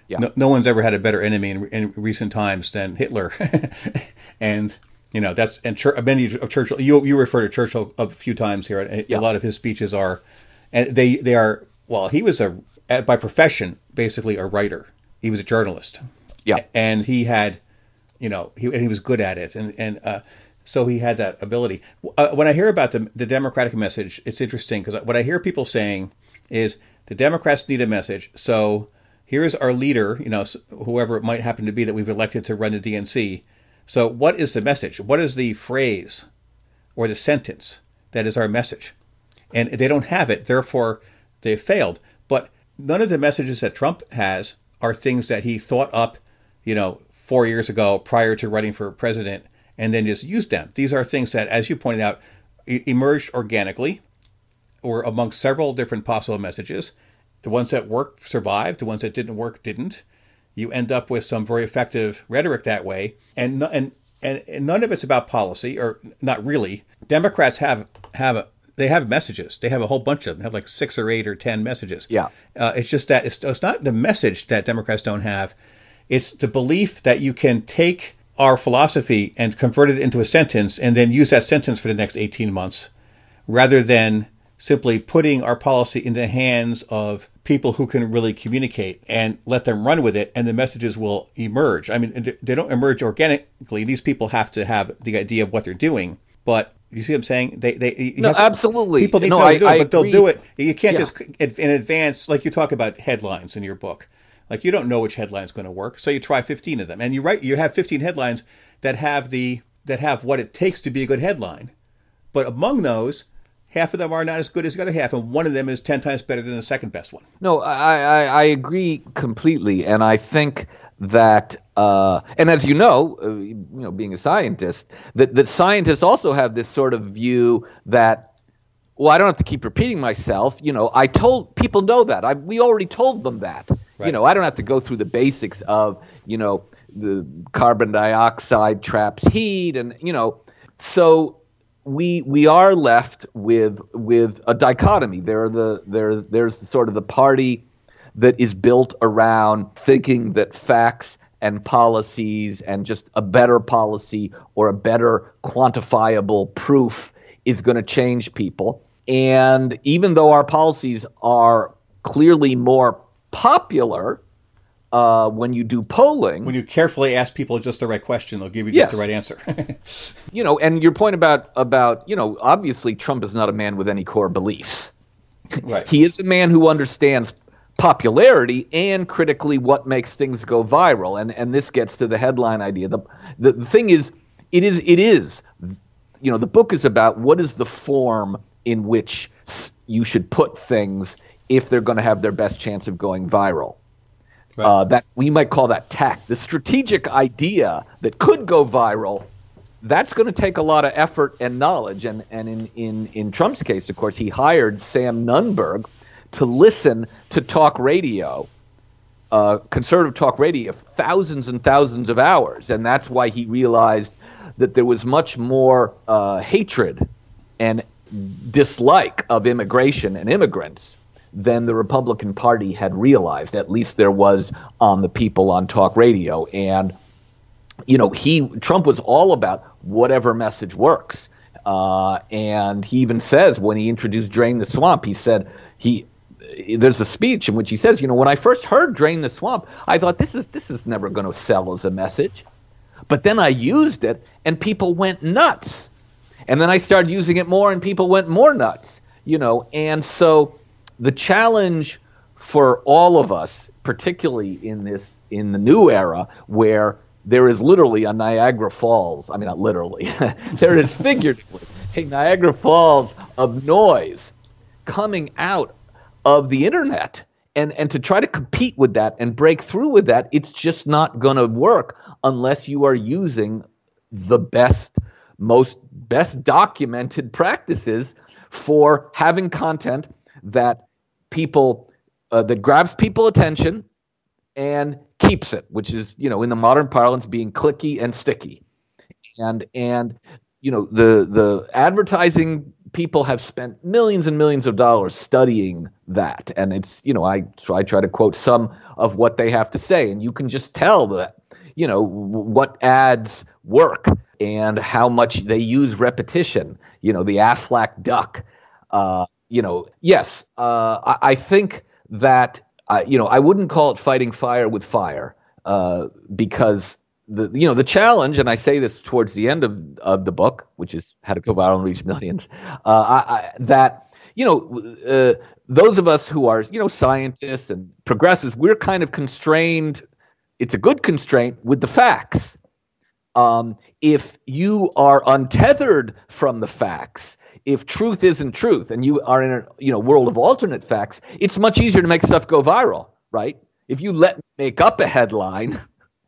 Speaker 2: Yeah.
Speaker 1: No, no one's ever had a better enemy in, in recent times than Hitler, <laughs> and you know that's and Chur- many of Churchill. You you refer to Churchill a few times here. A,
Speaker 2: Yeah.
Speaker 1: a lot of his speeches are, and they they are well. He was a by profession basically a writer. He was a journalist.
Speaker 2: Yeah.
Speaker 1: and he had, you know, he and he was good at it, and and uh, so he had that ability. Uh, when I hear about the the Democratic message, it's interesting because what I hear people saying is the Democrats need a message. So here's our leader, you know, whoever it might happen to be that we've elected to run the DNC. So what is the message? What is the phrase or the sentence that is our message? And they don't have it, therefore they failed. But none of the messages that Trump has are things that he thought up, you know, four years ago prior to running for president and then just used them. These are things that, as you pointed out, emerged organically or among several different possible messages. The ones that worked survived, the ones that didn't work didn't. You end up with some very effective rhetoric that way, and and and, and none of it's about policy, or not really. Democrats have have a, they have messages. They have a whole bunch of them. They have like six or eight or ten messages.
Speaker 2: Yeah.
Speaker 1: Uh, it's just that it's, it's not the message that Democrats don't have. It's the belief that you can take our philosophy and convert it into a sentence and then use that sentence for the next 18 months rather than simply putting our policy in the hands of people who can really communicate and let them run with it and the messages will emerge. I mean, they don't emerge organically. These people have to have the idea of what they're doing. But you see what I'm saying? They, they,
Speaker 2: No,
Speaker 1: to-
Speaker 2: absolutely.
Speaker 1: People need
Speaker 2: No,
Speaker 1: to know how
Speaker 2: I-
Speaker 1: to do it,
Speaker 2: I
Speaker 1: but they'll do it. You can't
Speaker 2: Yeah.
Speaker 1: just in advance, like you talk about headlines in your book. Like you don't know which headline's going to work, so you try 15 of them, and you write. You have 15 headlines that have the that have what it takes to be a good headline. But among those, half of them are not as good as the other half, and one of them is 10 times better than the second best one.
Speaker 2: No, I, I, I agree completely, and I think that, uh, and as you know, uh, you know, being a scientist, that that scientists also have this sort of view that, well, I don't have to keep repeating myself. You know, I told people know that. I we already told them that. You know, I don't have to go through the basics of, you know, the carbon dioxide traps heat, and you know, so we we are left with with a dichotomy. There are the there there's the sort of the party that is built around thinking that facts and policies and just a better policy or a better quantifiable proof is going to change people. And even though our policies are clearly more popular uh, when you do polling,
Speaker 1: When you carefully ask people just the right question, they'll give you
Speaker 2: Yes.
Speaker 1: just the right answer. <laughs>
Speaker 2: you know, and your point about about you know, obviously Trump is not a man with any core beliefs.
Speaker 1: right.
Speaker 2: He is a man who understands popularity and critically what makes things go viral. And and this gets to the headline idea. The the, the thing is, it is it is, you know, the book is about what is the form in which you should put things if they're going to have their best chance of going viral.
Speaker 1: Right.
Speaker 2: Uh, that we might call that tact. The strategic idea that could go viral that's going to take a lot of effort and knowledge. And, and in, in, in Trump's case, of course, he hired Sam Nunberg to listen to talk radio, uh, conservative talk radio, thousands and thousands of hours. And that's why he realized that there was much more uh, hatred and dislike of immigration and immigrants than the Republican Party had realized. At least there was on the people on talk radio. And you know, he Trump was all about whatever message works. Uh, and he even says when he introduced "Drain the Swamp," he said he there's a speech in which he says, you know, when I first heard "Drain the Swamp," I thought this is this is never going to sell as a message. But then I used it, and people went nuts. And then I started using it more, and people went more nuts. You know, and so the challenge for all of us, particularly in this in the new era where there is literally a Niagara Falls. I mean, not literally. <laughs> there is figuratively a Niagara Falls of noise coming out of the internet. And, and to try to compete with that and break through with that, it's just not going to work unless you are using the best, most best documented practices for having content that people uh, that grabs people attention and keeps it, which is you know in the modern parlance being clicky and sticky, and and you know the the advertising people have spent millions and millions of dollars studying that, and it's you know I so I try to quote some of what they have to say, and you can just tell that you know what ads work and how much they use repetition. You know the Aflac duck. Uh, you know, yes, uh, I, I, think that uh, you know I wouldn't call it fighting fire with fire uh, because the you know the challenge, and I say this towards the end of, of the book, which is how to go viral and reach millions, uh, I, I, that you know uh, those of us who are you know scientists and progressives, we're kind of constrained. It's a good constraint with the facts. Um, if you are untethered from the facts, if truth isn't truth, and you are in a you know world of alternate facts, it's much easier to make stuff go viral, right? If you let me make up a headline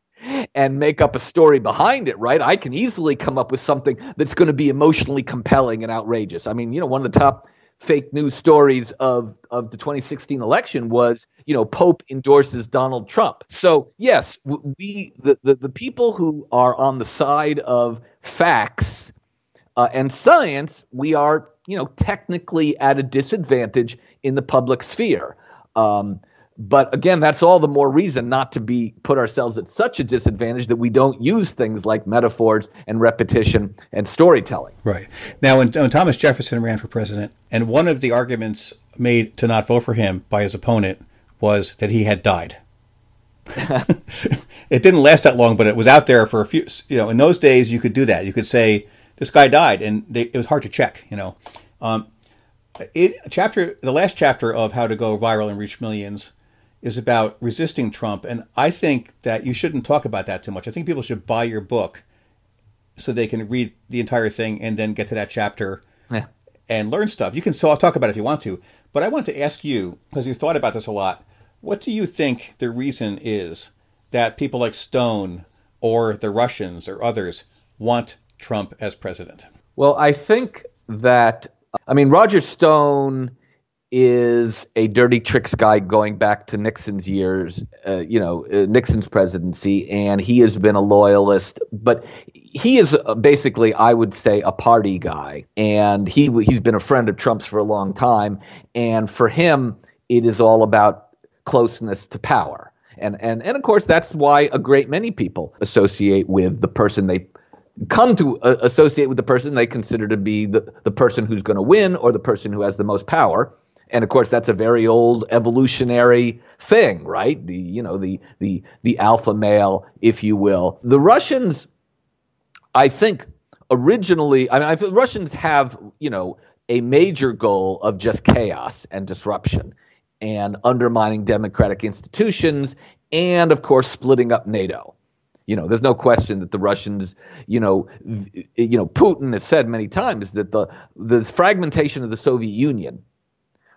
Speaker 2: <laughs> and make up a story behind it, right? I can easily come up with something that's going to be emotionally compelling and outrageous. I mean, you know, one of the top fake news stories of of the 2016 election was, you know, Pope endorses Donald Trump. So yes, we the the, the people who are on the side of facts uh, and science, we are, you know, technically at a disadvantage in the public sphere. Um, but again, that's all the more reason not to be put ourselves at such a disadvantage that we don't use things like metaphors and repetition and storytelling.
Speaker 1: Right. Now, when, when Thomas Jefferson ran for president, and one of the arguments made to not vote for him by his opponent was that he had died. <laughs> <laughs> it didn't last that long, but it was out there for a few. You know, in those days, you could do that. You could say this guy died, and they, it was hard to check. You know, um, it chapter the last chapter of How to Go Viral and Reach Millions is about resisting Trump. And I think that you shouldn't talk about that too much. I think people should buy your book so they can read the entire thing and then get to that chapter yeah. and learn stuff. You can so talk about it if you want to. But I want to ask you, because you've thought about this a lot, what do you think the reason is that people like Stone or the Russians or others want Trump as president?
Speaker 2: Well, I think that, I mean, Roger Stone is a dirty tricks guy going back to Nixon's years, uh, you know, uh, Nixon's presidency, and he has been a loyalist. But he is uh, basically, I would say, a party guy, and he he's been a friend of Trump's for a long time. And for him, it is all about closeness to power. And and and of course, that's why a great many people associate with the person they come to uh, associate with the person they consider to be the, the person who's going to win or the person who has the most power. And of course that's a very old evolutionary thing right? The you know the the the alpha male if you will. The russians i think originally i mean I the russians have you know a major goal of just chaos and disruption and undermining democratic institutions and of course splitting up nato you know, there's no question that the Russians, you know, you know, Putin has said many times that the the fragmentation of the Soviet Union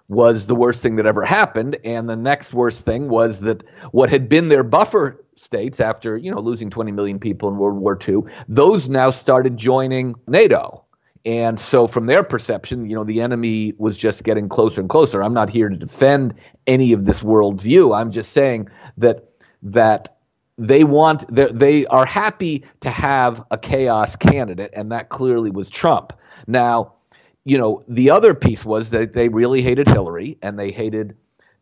Speaker 2: was the worst thing that ever happened. And the next worst thing was that what had been their buffer states after, you know, losing 20 million people in World War II, those now started joining NATO. And so, from their perception, you know, the enemy was just getting closer and closer. I'm not here to defend any of this worldview. I'm just saying that that they want they are happy to have a chaos candidate, and that clearly was Trump. Now, you know, the other piece was that they really hated Hillary and they hated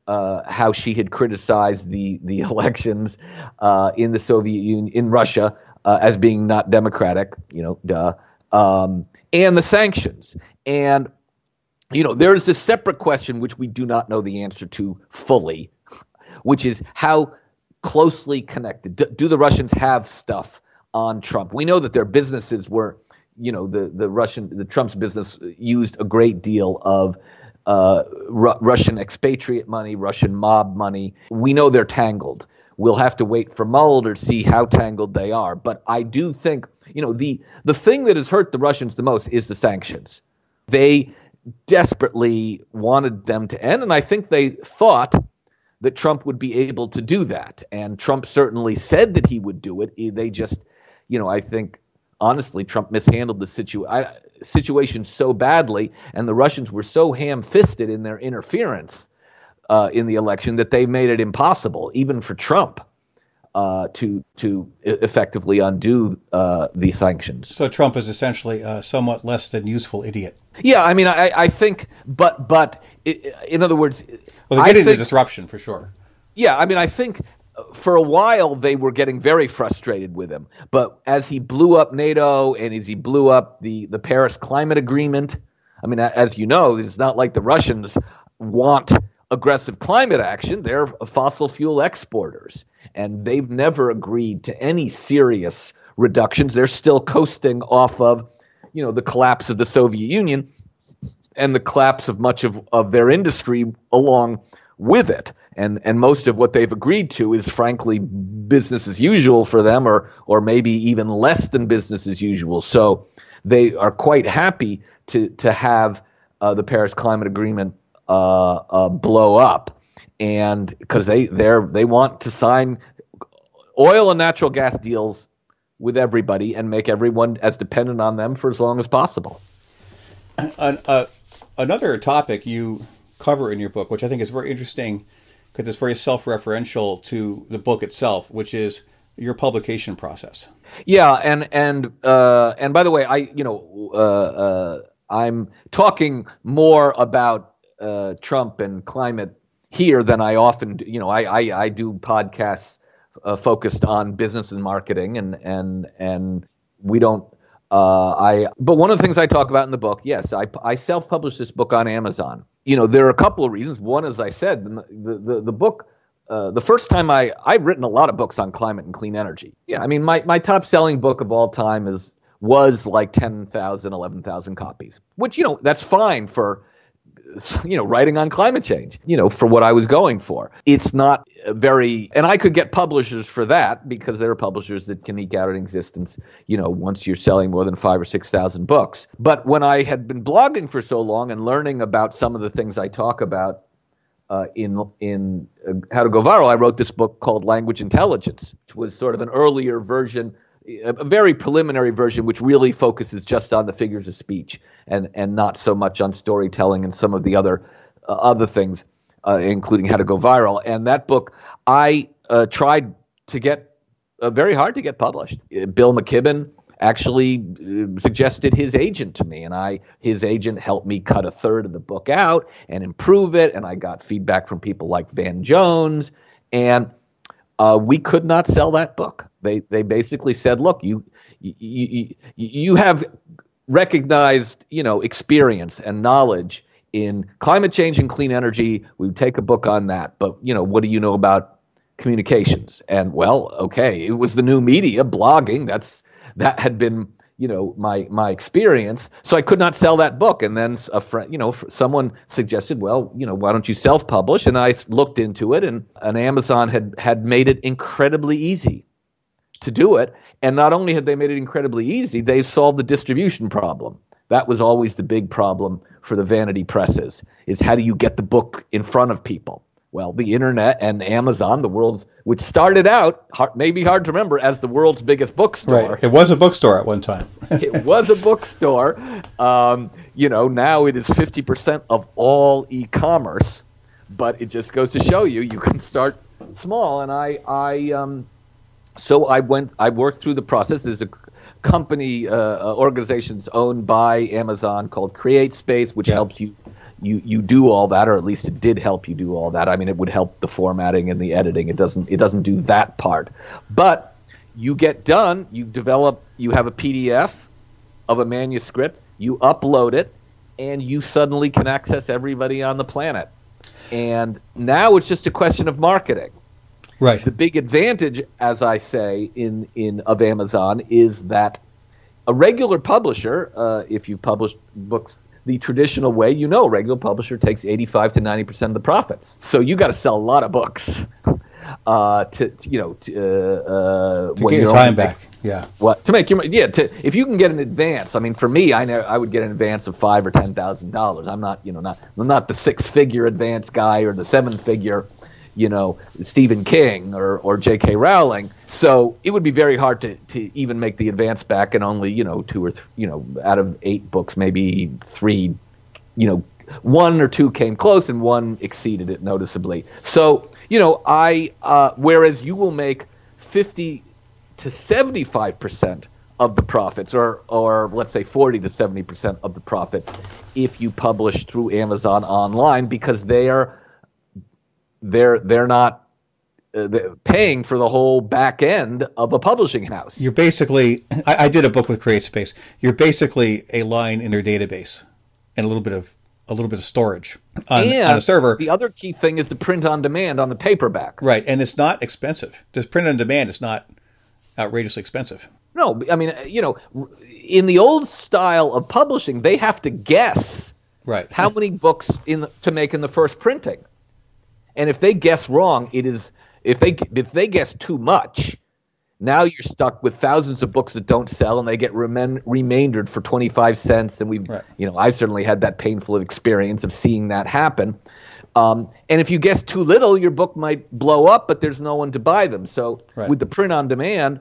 Speaker 2: uh, how she had criticized the the <laughs> elections uh, in the Soviet Union in Russia uh, as being not democratic. You know, duh. Um, and the sanctions. And you know, there is a separate question which we do not know the answer to fully, which is how closely connected do, do the Russians have stuff on Trump? We know that their businesses were you know the the Russian the Trump's business used a great deal of uh, Ru- Russian expatriate money, Russian mob money. We know they're tangled. We'll have to wait for Mueller to see how tangled they are. But I do think you know the the thing that has hurt the Russians the most is the sanctions. They desperately wanted them to end, and I think they thought that Trump would be able to do that. And Trump certainly said that he would do it. They just, you know, I think honestly, Trump mishandled the I, situation so badly, and the Russians were so ham fisted in their interference uh, in the election that they made it impossible, even for Trump. Uh, to to effectively undo uh, the sanctions.
Speaker 1: So Trump is essentially a somewhat less than useful idiot.
Speaker 2: Yeah, I mean, I, I think, but but in other words,
Speaker 1: well, they're getting think, the disruption for sure.
Speaker 2: Yeah, I mean, I think for a while they were getting very frustrated with him, but as he blew up NATO and as he blew up the the Paris Climate Agreement, I mean, as you know, it's not like the Russians want aggressive climate action. They're fossil fuel exporters, and they've never agreed to any serious reductions. They're still coasting off of you know the collapse of the Soviet Union and the collapse of much of, of their industry along with it. And and most of what they've agreed to is frankly business as usual for them or or maybe even less than business as usual. So they are quite happy to to have uh, the Paris Climate Agreement uh, uh, blow up, and because they they they want to sign oil and natural gas deals with everybody and make everyone as dependent on them for as long as possible.
Speaker 1: Uh, another topic you cover in your book, which I think is very interesting because it's very self-referential to the book itself, which is your publication process.
Speaker 2: Yeah, and and uh, and by the way, I you know uh, uh, I'm talking more about uh, Trump and climate here than I often do. You know, I I, I do podcasts uh, focused on business and marketing, and and and we don't. Uh, I but one of the things I talk about in the book, yes, I I self-published this book on Amazon. You know, there are a couple of reasons. One, as I said, the the, the book. Uh, the first time I I've written a lot of books on climate and clean energy. Yeah, I mean my my top selling book of all time is was like 10,000 11,000 copies, which you know that's fine for <laughs> you know, writing on climate change, you know, for what I was going for. It's not very, and I could get publishers for that because there are publishers that can eke out an existence, you know, once you're selling more than five or 6,000 books. But when I had been blogging for so long and learning about some of the things I talk about uh, in in uh, How to Go Viral, I wrote this book called Language Intelligence, which was sort of an earlier version a very preliminary version which really focuses just on the figures of speech and and not so much on storytelling and some of the other uh, other things uh, including how to go viral and that book i uh, tried to get uh, very hard to get published uh, bill mckibben actually uh, suggested his agent to me and i his agent helped me cut a third of the book out and improve it and i got feedback from people like van jones and we could not sell that book. They they basically said, look, you you you, you have recognized you know experience and knowledge in climate change and clean energy. We would take a book on that, but you know what do you know about communications? And well, okay, it was the new media, blogging. That's that had been you know my my experience so i could not sell that book and then a friend you know someone suggested well you know why don't you self publish and i looked into it and, and amazon had had made it incredibly easy to do it and not only have they made it incredibly easy they've solved the distribution problem that was always the big problem for the vanity presses is how do you get the book in front of people well, the internet and Amazon, the world's, which started out, hard, maybe hard to remember, as the world's biggest bookstore.
Speaker 1: Right. It was a bookstore at one time. <laughs>
Speaker 2: it was a bookstore. Um, you know, now it is 50% of all e commerce, but it just goes to show you, you can start small. And I, I, um, so I went, I worked through the process. There's a company, uh, uh organizations owned by Amazon called CreateSpace, which yeah. helps you you you do all that, or at least it did help you do all that. I mean, it would help the formatting and the editing. It doesn't it doesn't do that part, but you get done. You develop. You have a PDF of a manuscript. You upload it, and you suddenly can access everybody on the planet. And now it's just a question of marketing.
Speaker 1: Right.
Speaker 2: The big advantage, as I say, in in of Amazon is that a regular publisher, uh, if you've published books the traditional way, you know, a regular publisher takes 85 to 90 percent of the profits. So you got to sell a lot of books <laughs> uh, to, to, you know to, uh, uh
Speaker 1: to get your time back. yeah.
Speaker 2: What to make your yeah to if you can get an advance. I mean, for me, I know I would get an advance of five or ten thousand dollars. I'm not you know not I'm not the six figure advance guy or the seven figure you know Stephen King or or J.K. Rowling. So it would be very hard to to even make the advance back, and only you know two or th- you know out of eight books, maybe three, you know, one or two came close, and one exceeded it noticeably. So you know, I uh, whereas you will make 50 to 75% of the profits or or let's say 40 to 70% of the profits if you publish through Amazon online because they are they're they're not uh, they're paying for the whole back end of a publishing house.
Speaker 1: You're basically I, I did a book with CreateSpace. You're basically a line in their database and a little bit of a little bit of storage on, on, a server.
Speaker 2: The other key thing is the print on demand on the paperback.
Speaker 1: Right, and it's not expensive. Just print on demand is not outrageously expensive.
Speaker 2: No, I mean, you know, in the old style of publishing, they have to guess
Speaker 1: right
Speaker 2: how many books in the, to make in the first printing, and if they guess wrong, it is if they if they guess too much, now you're stuck with thousands of books that don't sell and they get remen- remaindered for 25 cents. And we've, right. you know, I've certainly had that painful experience of seeing that happen. Um, and if you guess too little, your book might blow up, but there's no one to buy them. So right. with the print on demand,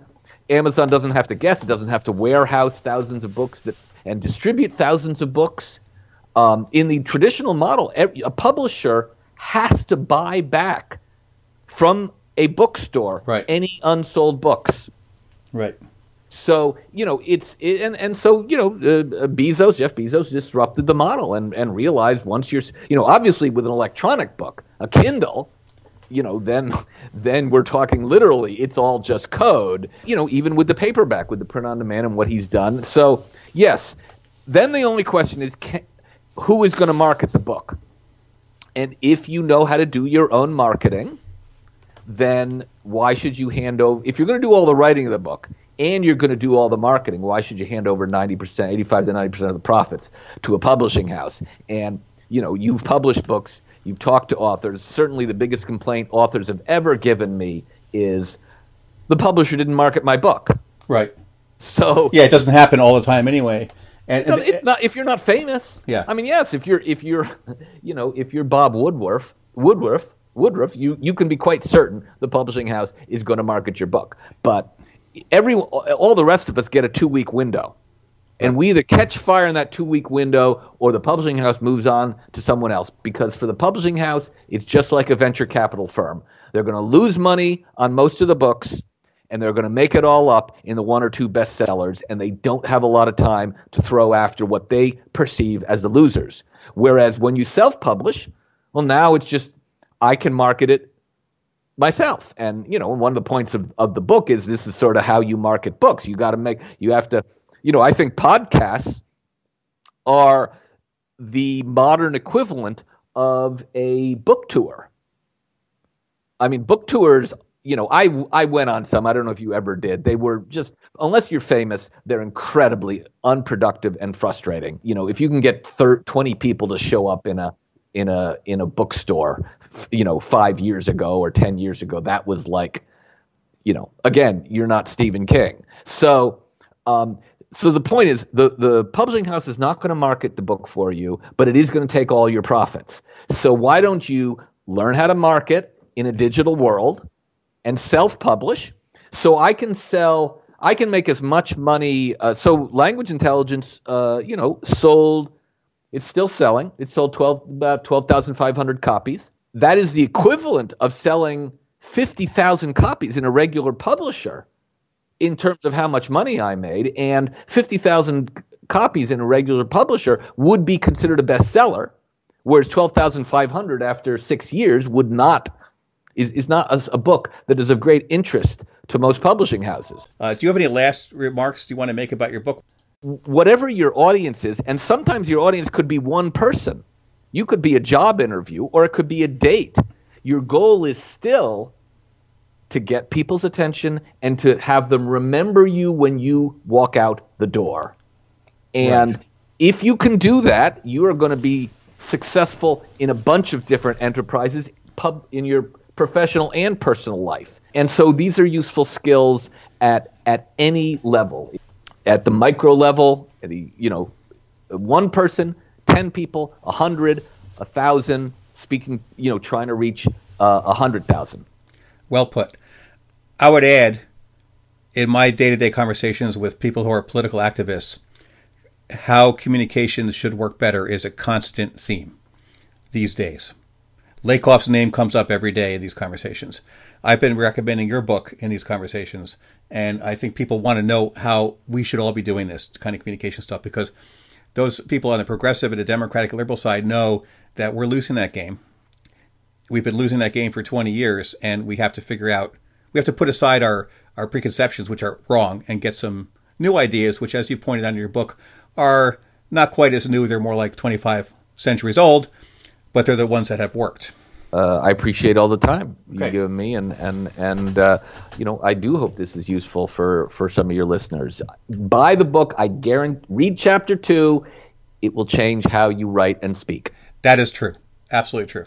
Speaker 2: Amazon doesn't have to guess. It doesn't have to warehouse thousands of books that and distribute thousands of books. Um, in the traditional model, a publisher has to buy back from a bookstore
Speaker 1: right.
Speaker 2: any unsold books.
Speaker 1: Right.
Speaker 2: So you know it's it, and and so you know uh, Bezos Jeff Bezos disrupted the model and and realized once you're you know obviously with an electronic book a Kindle you know then <laughs> then we're talking literally it's all just code you know even with the paperback with the print on demand and what he's done so yes then the only question is can, who is going to market the book and if you know how to do your own marketing then why should you hand over if you're going to do all the writing of the book and you're going to do all the marketing why should you hand over 90% 85 to 90% of the profits to a publishing house? And you know you've published books you've talked to authors. Certainly the biggest complaint authors have ever given me is the publisher didn't market my book.
Speaker 1: Right.
Speaker 2: So
Speaker 1: yeah it doesn't happen all the time anyway and,
Speaker 2: no, not if you're not famous
Speaker 1: yeah
Speaker 2: i mean yes if you're if you're <laughs> you know if you're bob woodruff woodruff Woodruff, you, you can be quite certain the publishing house is going to market your book. But every all the rest of us get a two week window. And we either catch fire in that two week window or the publishing house moves on to someone else. Because for the publishing house, it's just like a venture capital firm. They're going to lose money on most of the books and they're going to make it all up in the one or two bestsellers. And they don't have a lot of time to throw after what they perceive as the losers. Whereas when you self publish, well, now it's just I can market it myself. And, you know, one of the points of, of the book is this is sort of how you market books. You got to make, you have to, you know, I think podcasts are the modern equivalent of a book tour. I mean, book tours, you know, I, I went on some. I don't know if you ever did. They were just, unless you're famous, they're incredibly unproductive and frustrating. You know, if you can get 30, 20 people to show up in a in a in a bookstore, you know, five years ago or ten years ago. That was like, you know, again, you're not Stephen King. So, um, so the point is, the the publishing house is not going to market the book for you, but it is going to take all your profits. So why don't you learn how to market in a digital world and self-publish? So I can sell. I can make as much money. Uh, so language intelligence, uh, you know, sold it's still selling. It sold 12, about 12,500 copies. That is the equivalent of selling 50,000 copies in a regular publisher in terms of how much money I made. And 50,000 copies in a regular publisher would be considered a bestseller, whereas 12,500 after six years would not. Is, is not a, a, book that is of great interest to most publishing houses.
Speaker 1: Uh, do you have any last remarks do you want to make about your book?
Speaker 2: whatever your audience is, and sometimes your audience could be one person. You could be a job interview or it could be a date. Your goal is still to get people's attention and to have them remember you when you walk out the door. And right. if you can do that, you are going to be successful in a bunch of different enterprises pub in your professional and personal life. And so these are useful skills at at any level at the micro level, the you know, one person, ten people, a hundred, a thousand, speaking, you know, trying to reach uh, a hundred thousand.
Speaker 1: Well put. I would add, in my day-to-day conversations with people who are political activists, how communications should work better is a constant theme these days. Lakoff's name comes up every day in these conversations. I've been recommending your book in these conversations, and I think people want to know how we should all be doing this kind of communication stuff because those people on the progressive and the Democratic liberal side know that we're losing that game. We've been losing that game for 20 years, and we have to figure out, we have to put aside our, our preconceptions, which are wrong, and get some new ideas, which, as you pointed out in your book, are not quite as new. They're more like 25 centuries old, but they're the ones that have worked.
Speaker 2: Uh, I appreciate all the time you okay. give me, and and and uh, you know I do hope this is useful for for some of your listeners. Buy the book. I guarantee. Read chapter two. It will change how you write and speak.
Speaker 1: That is true. Absolutely true.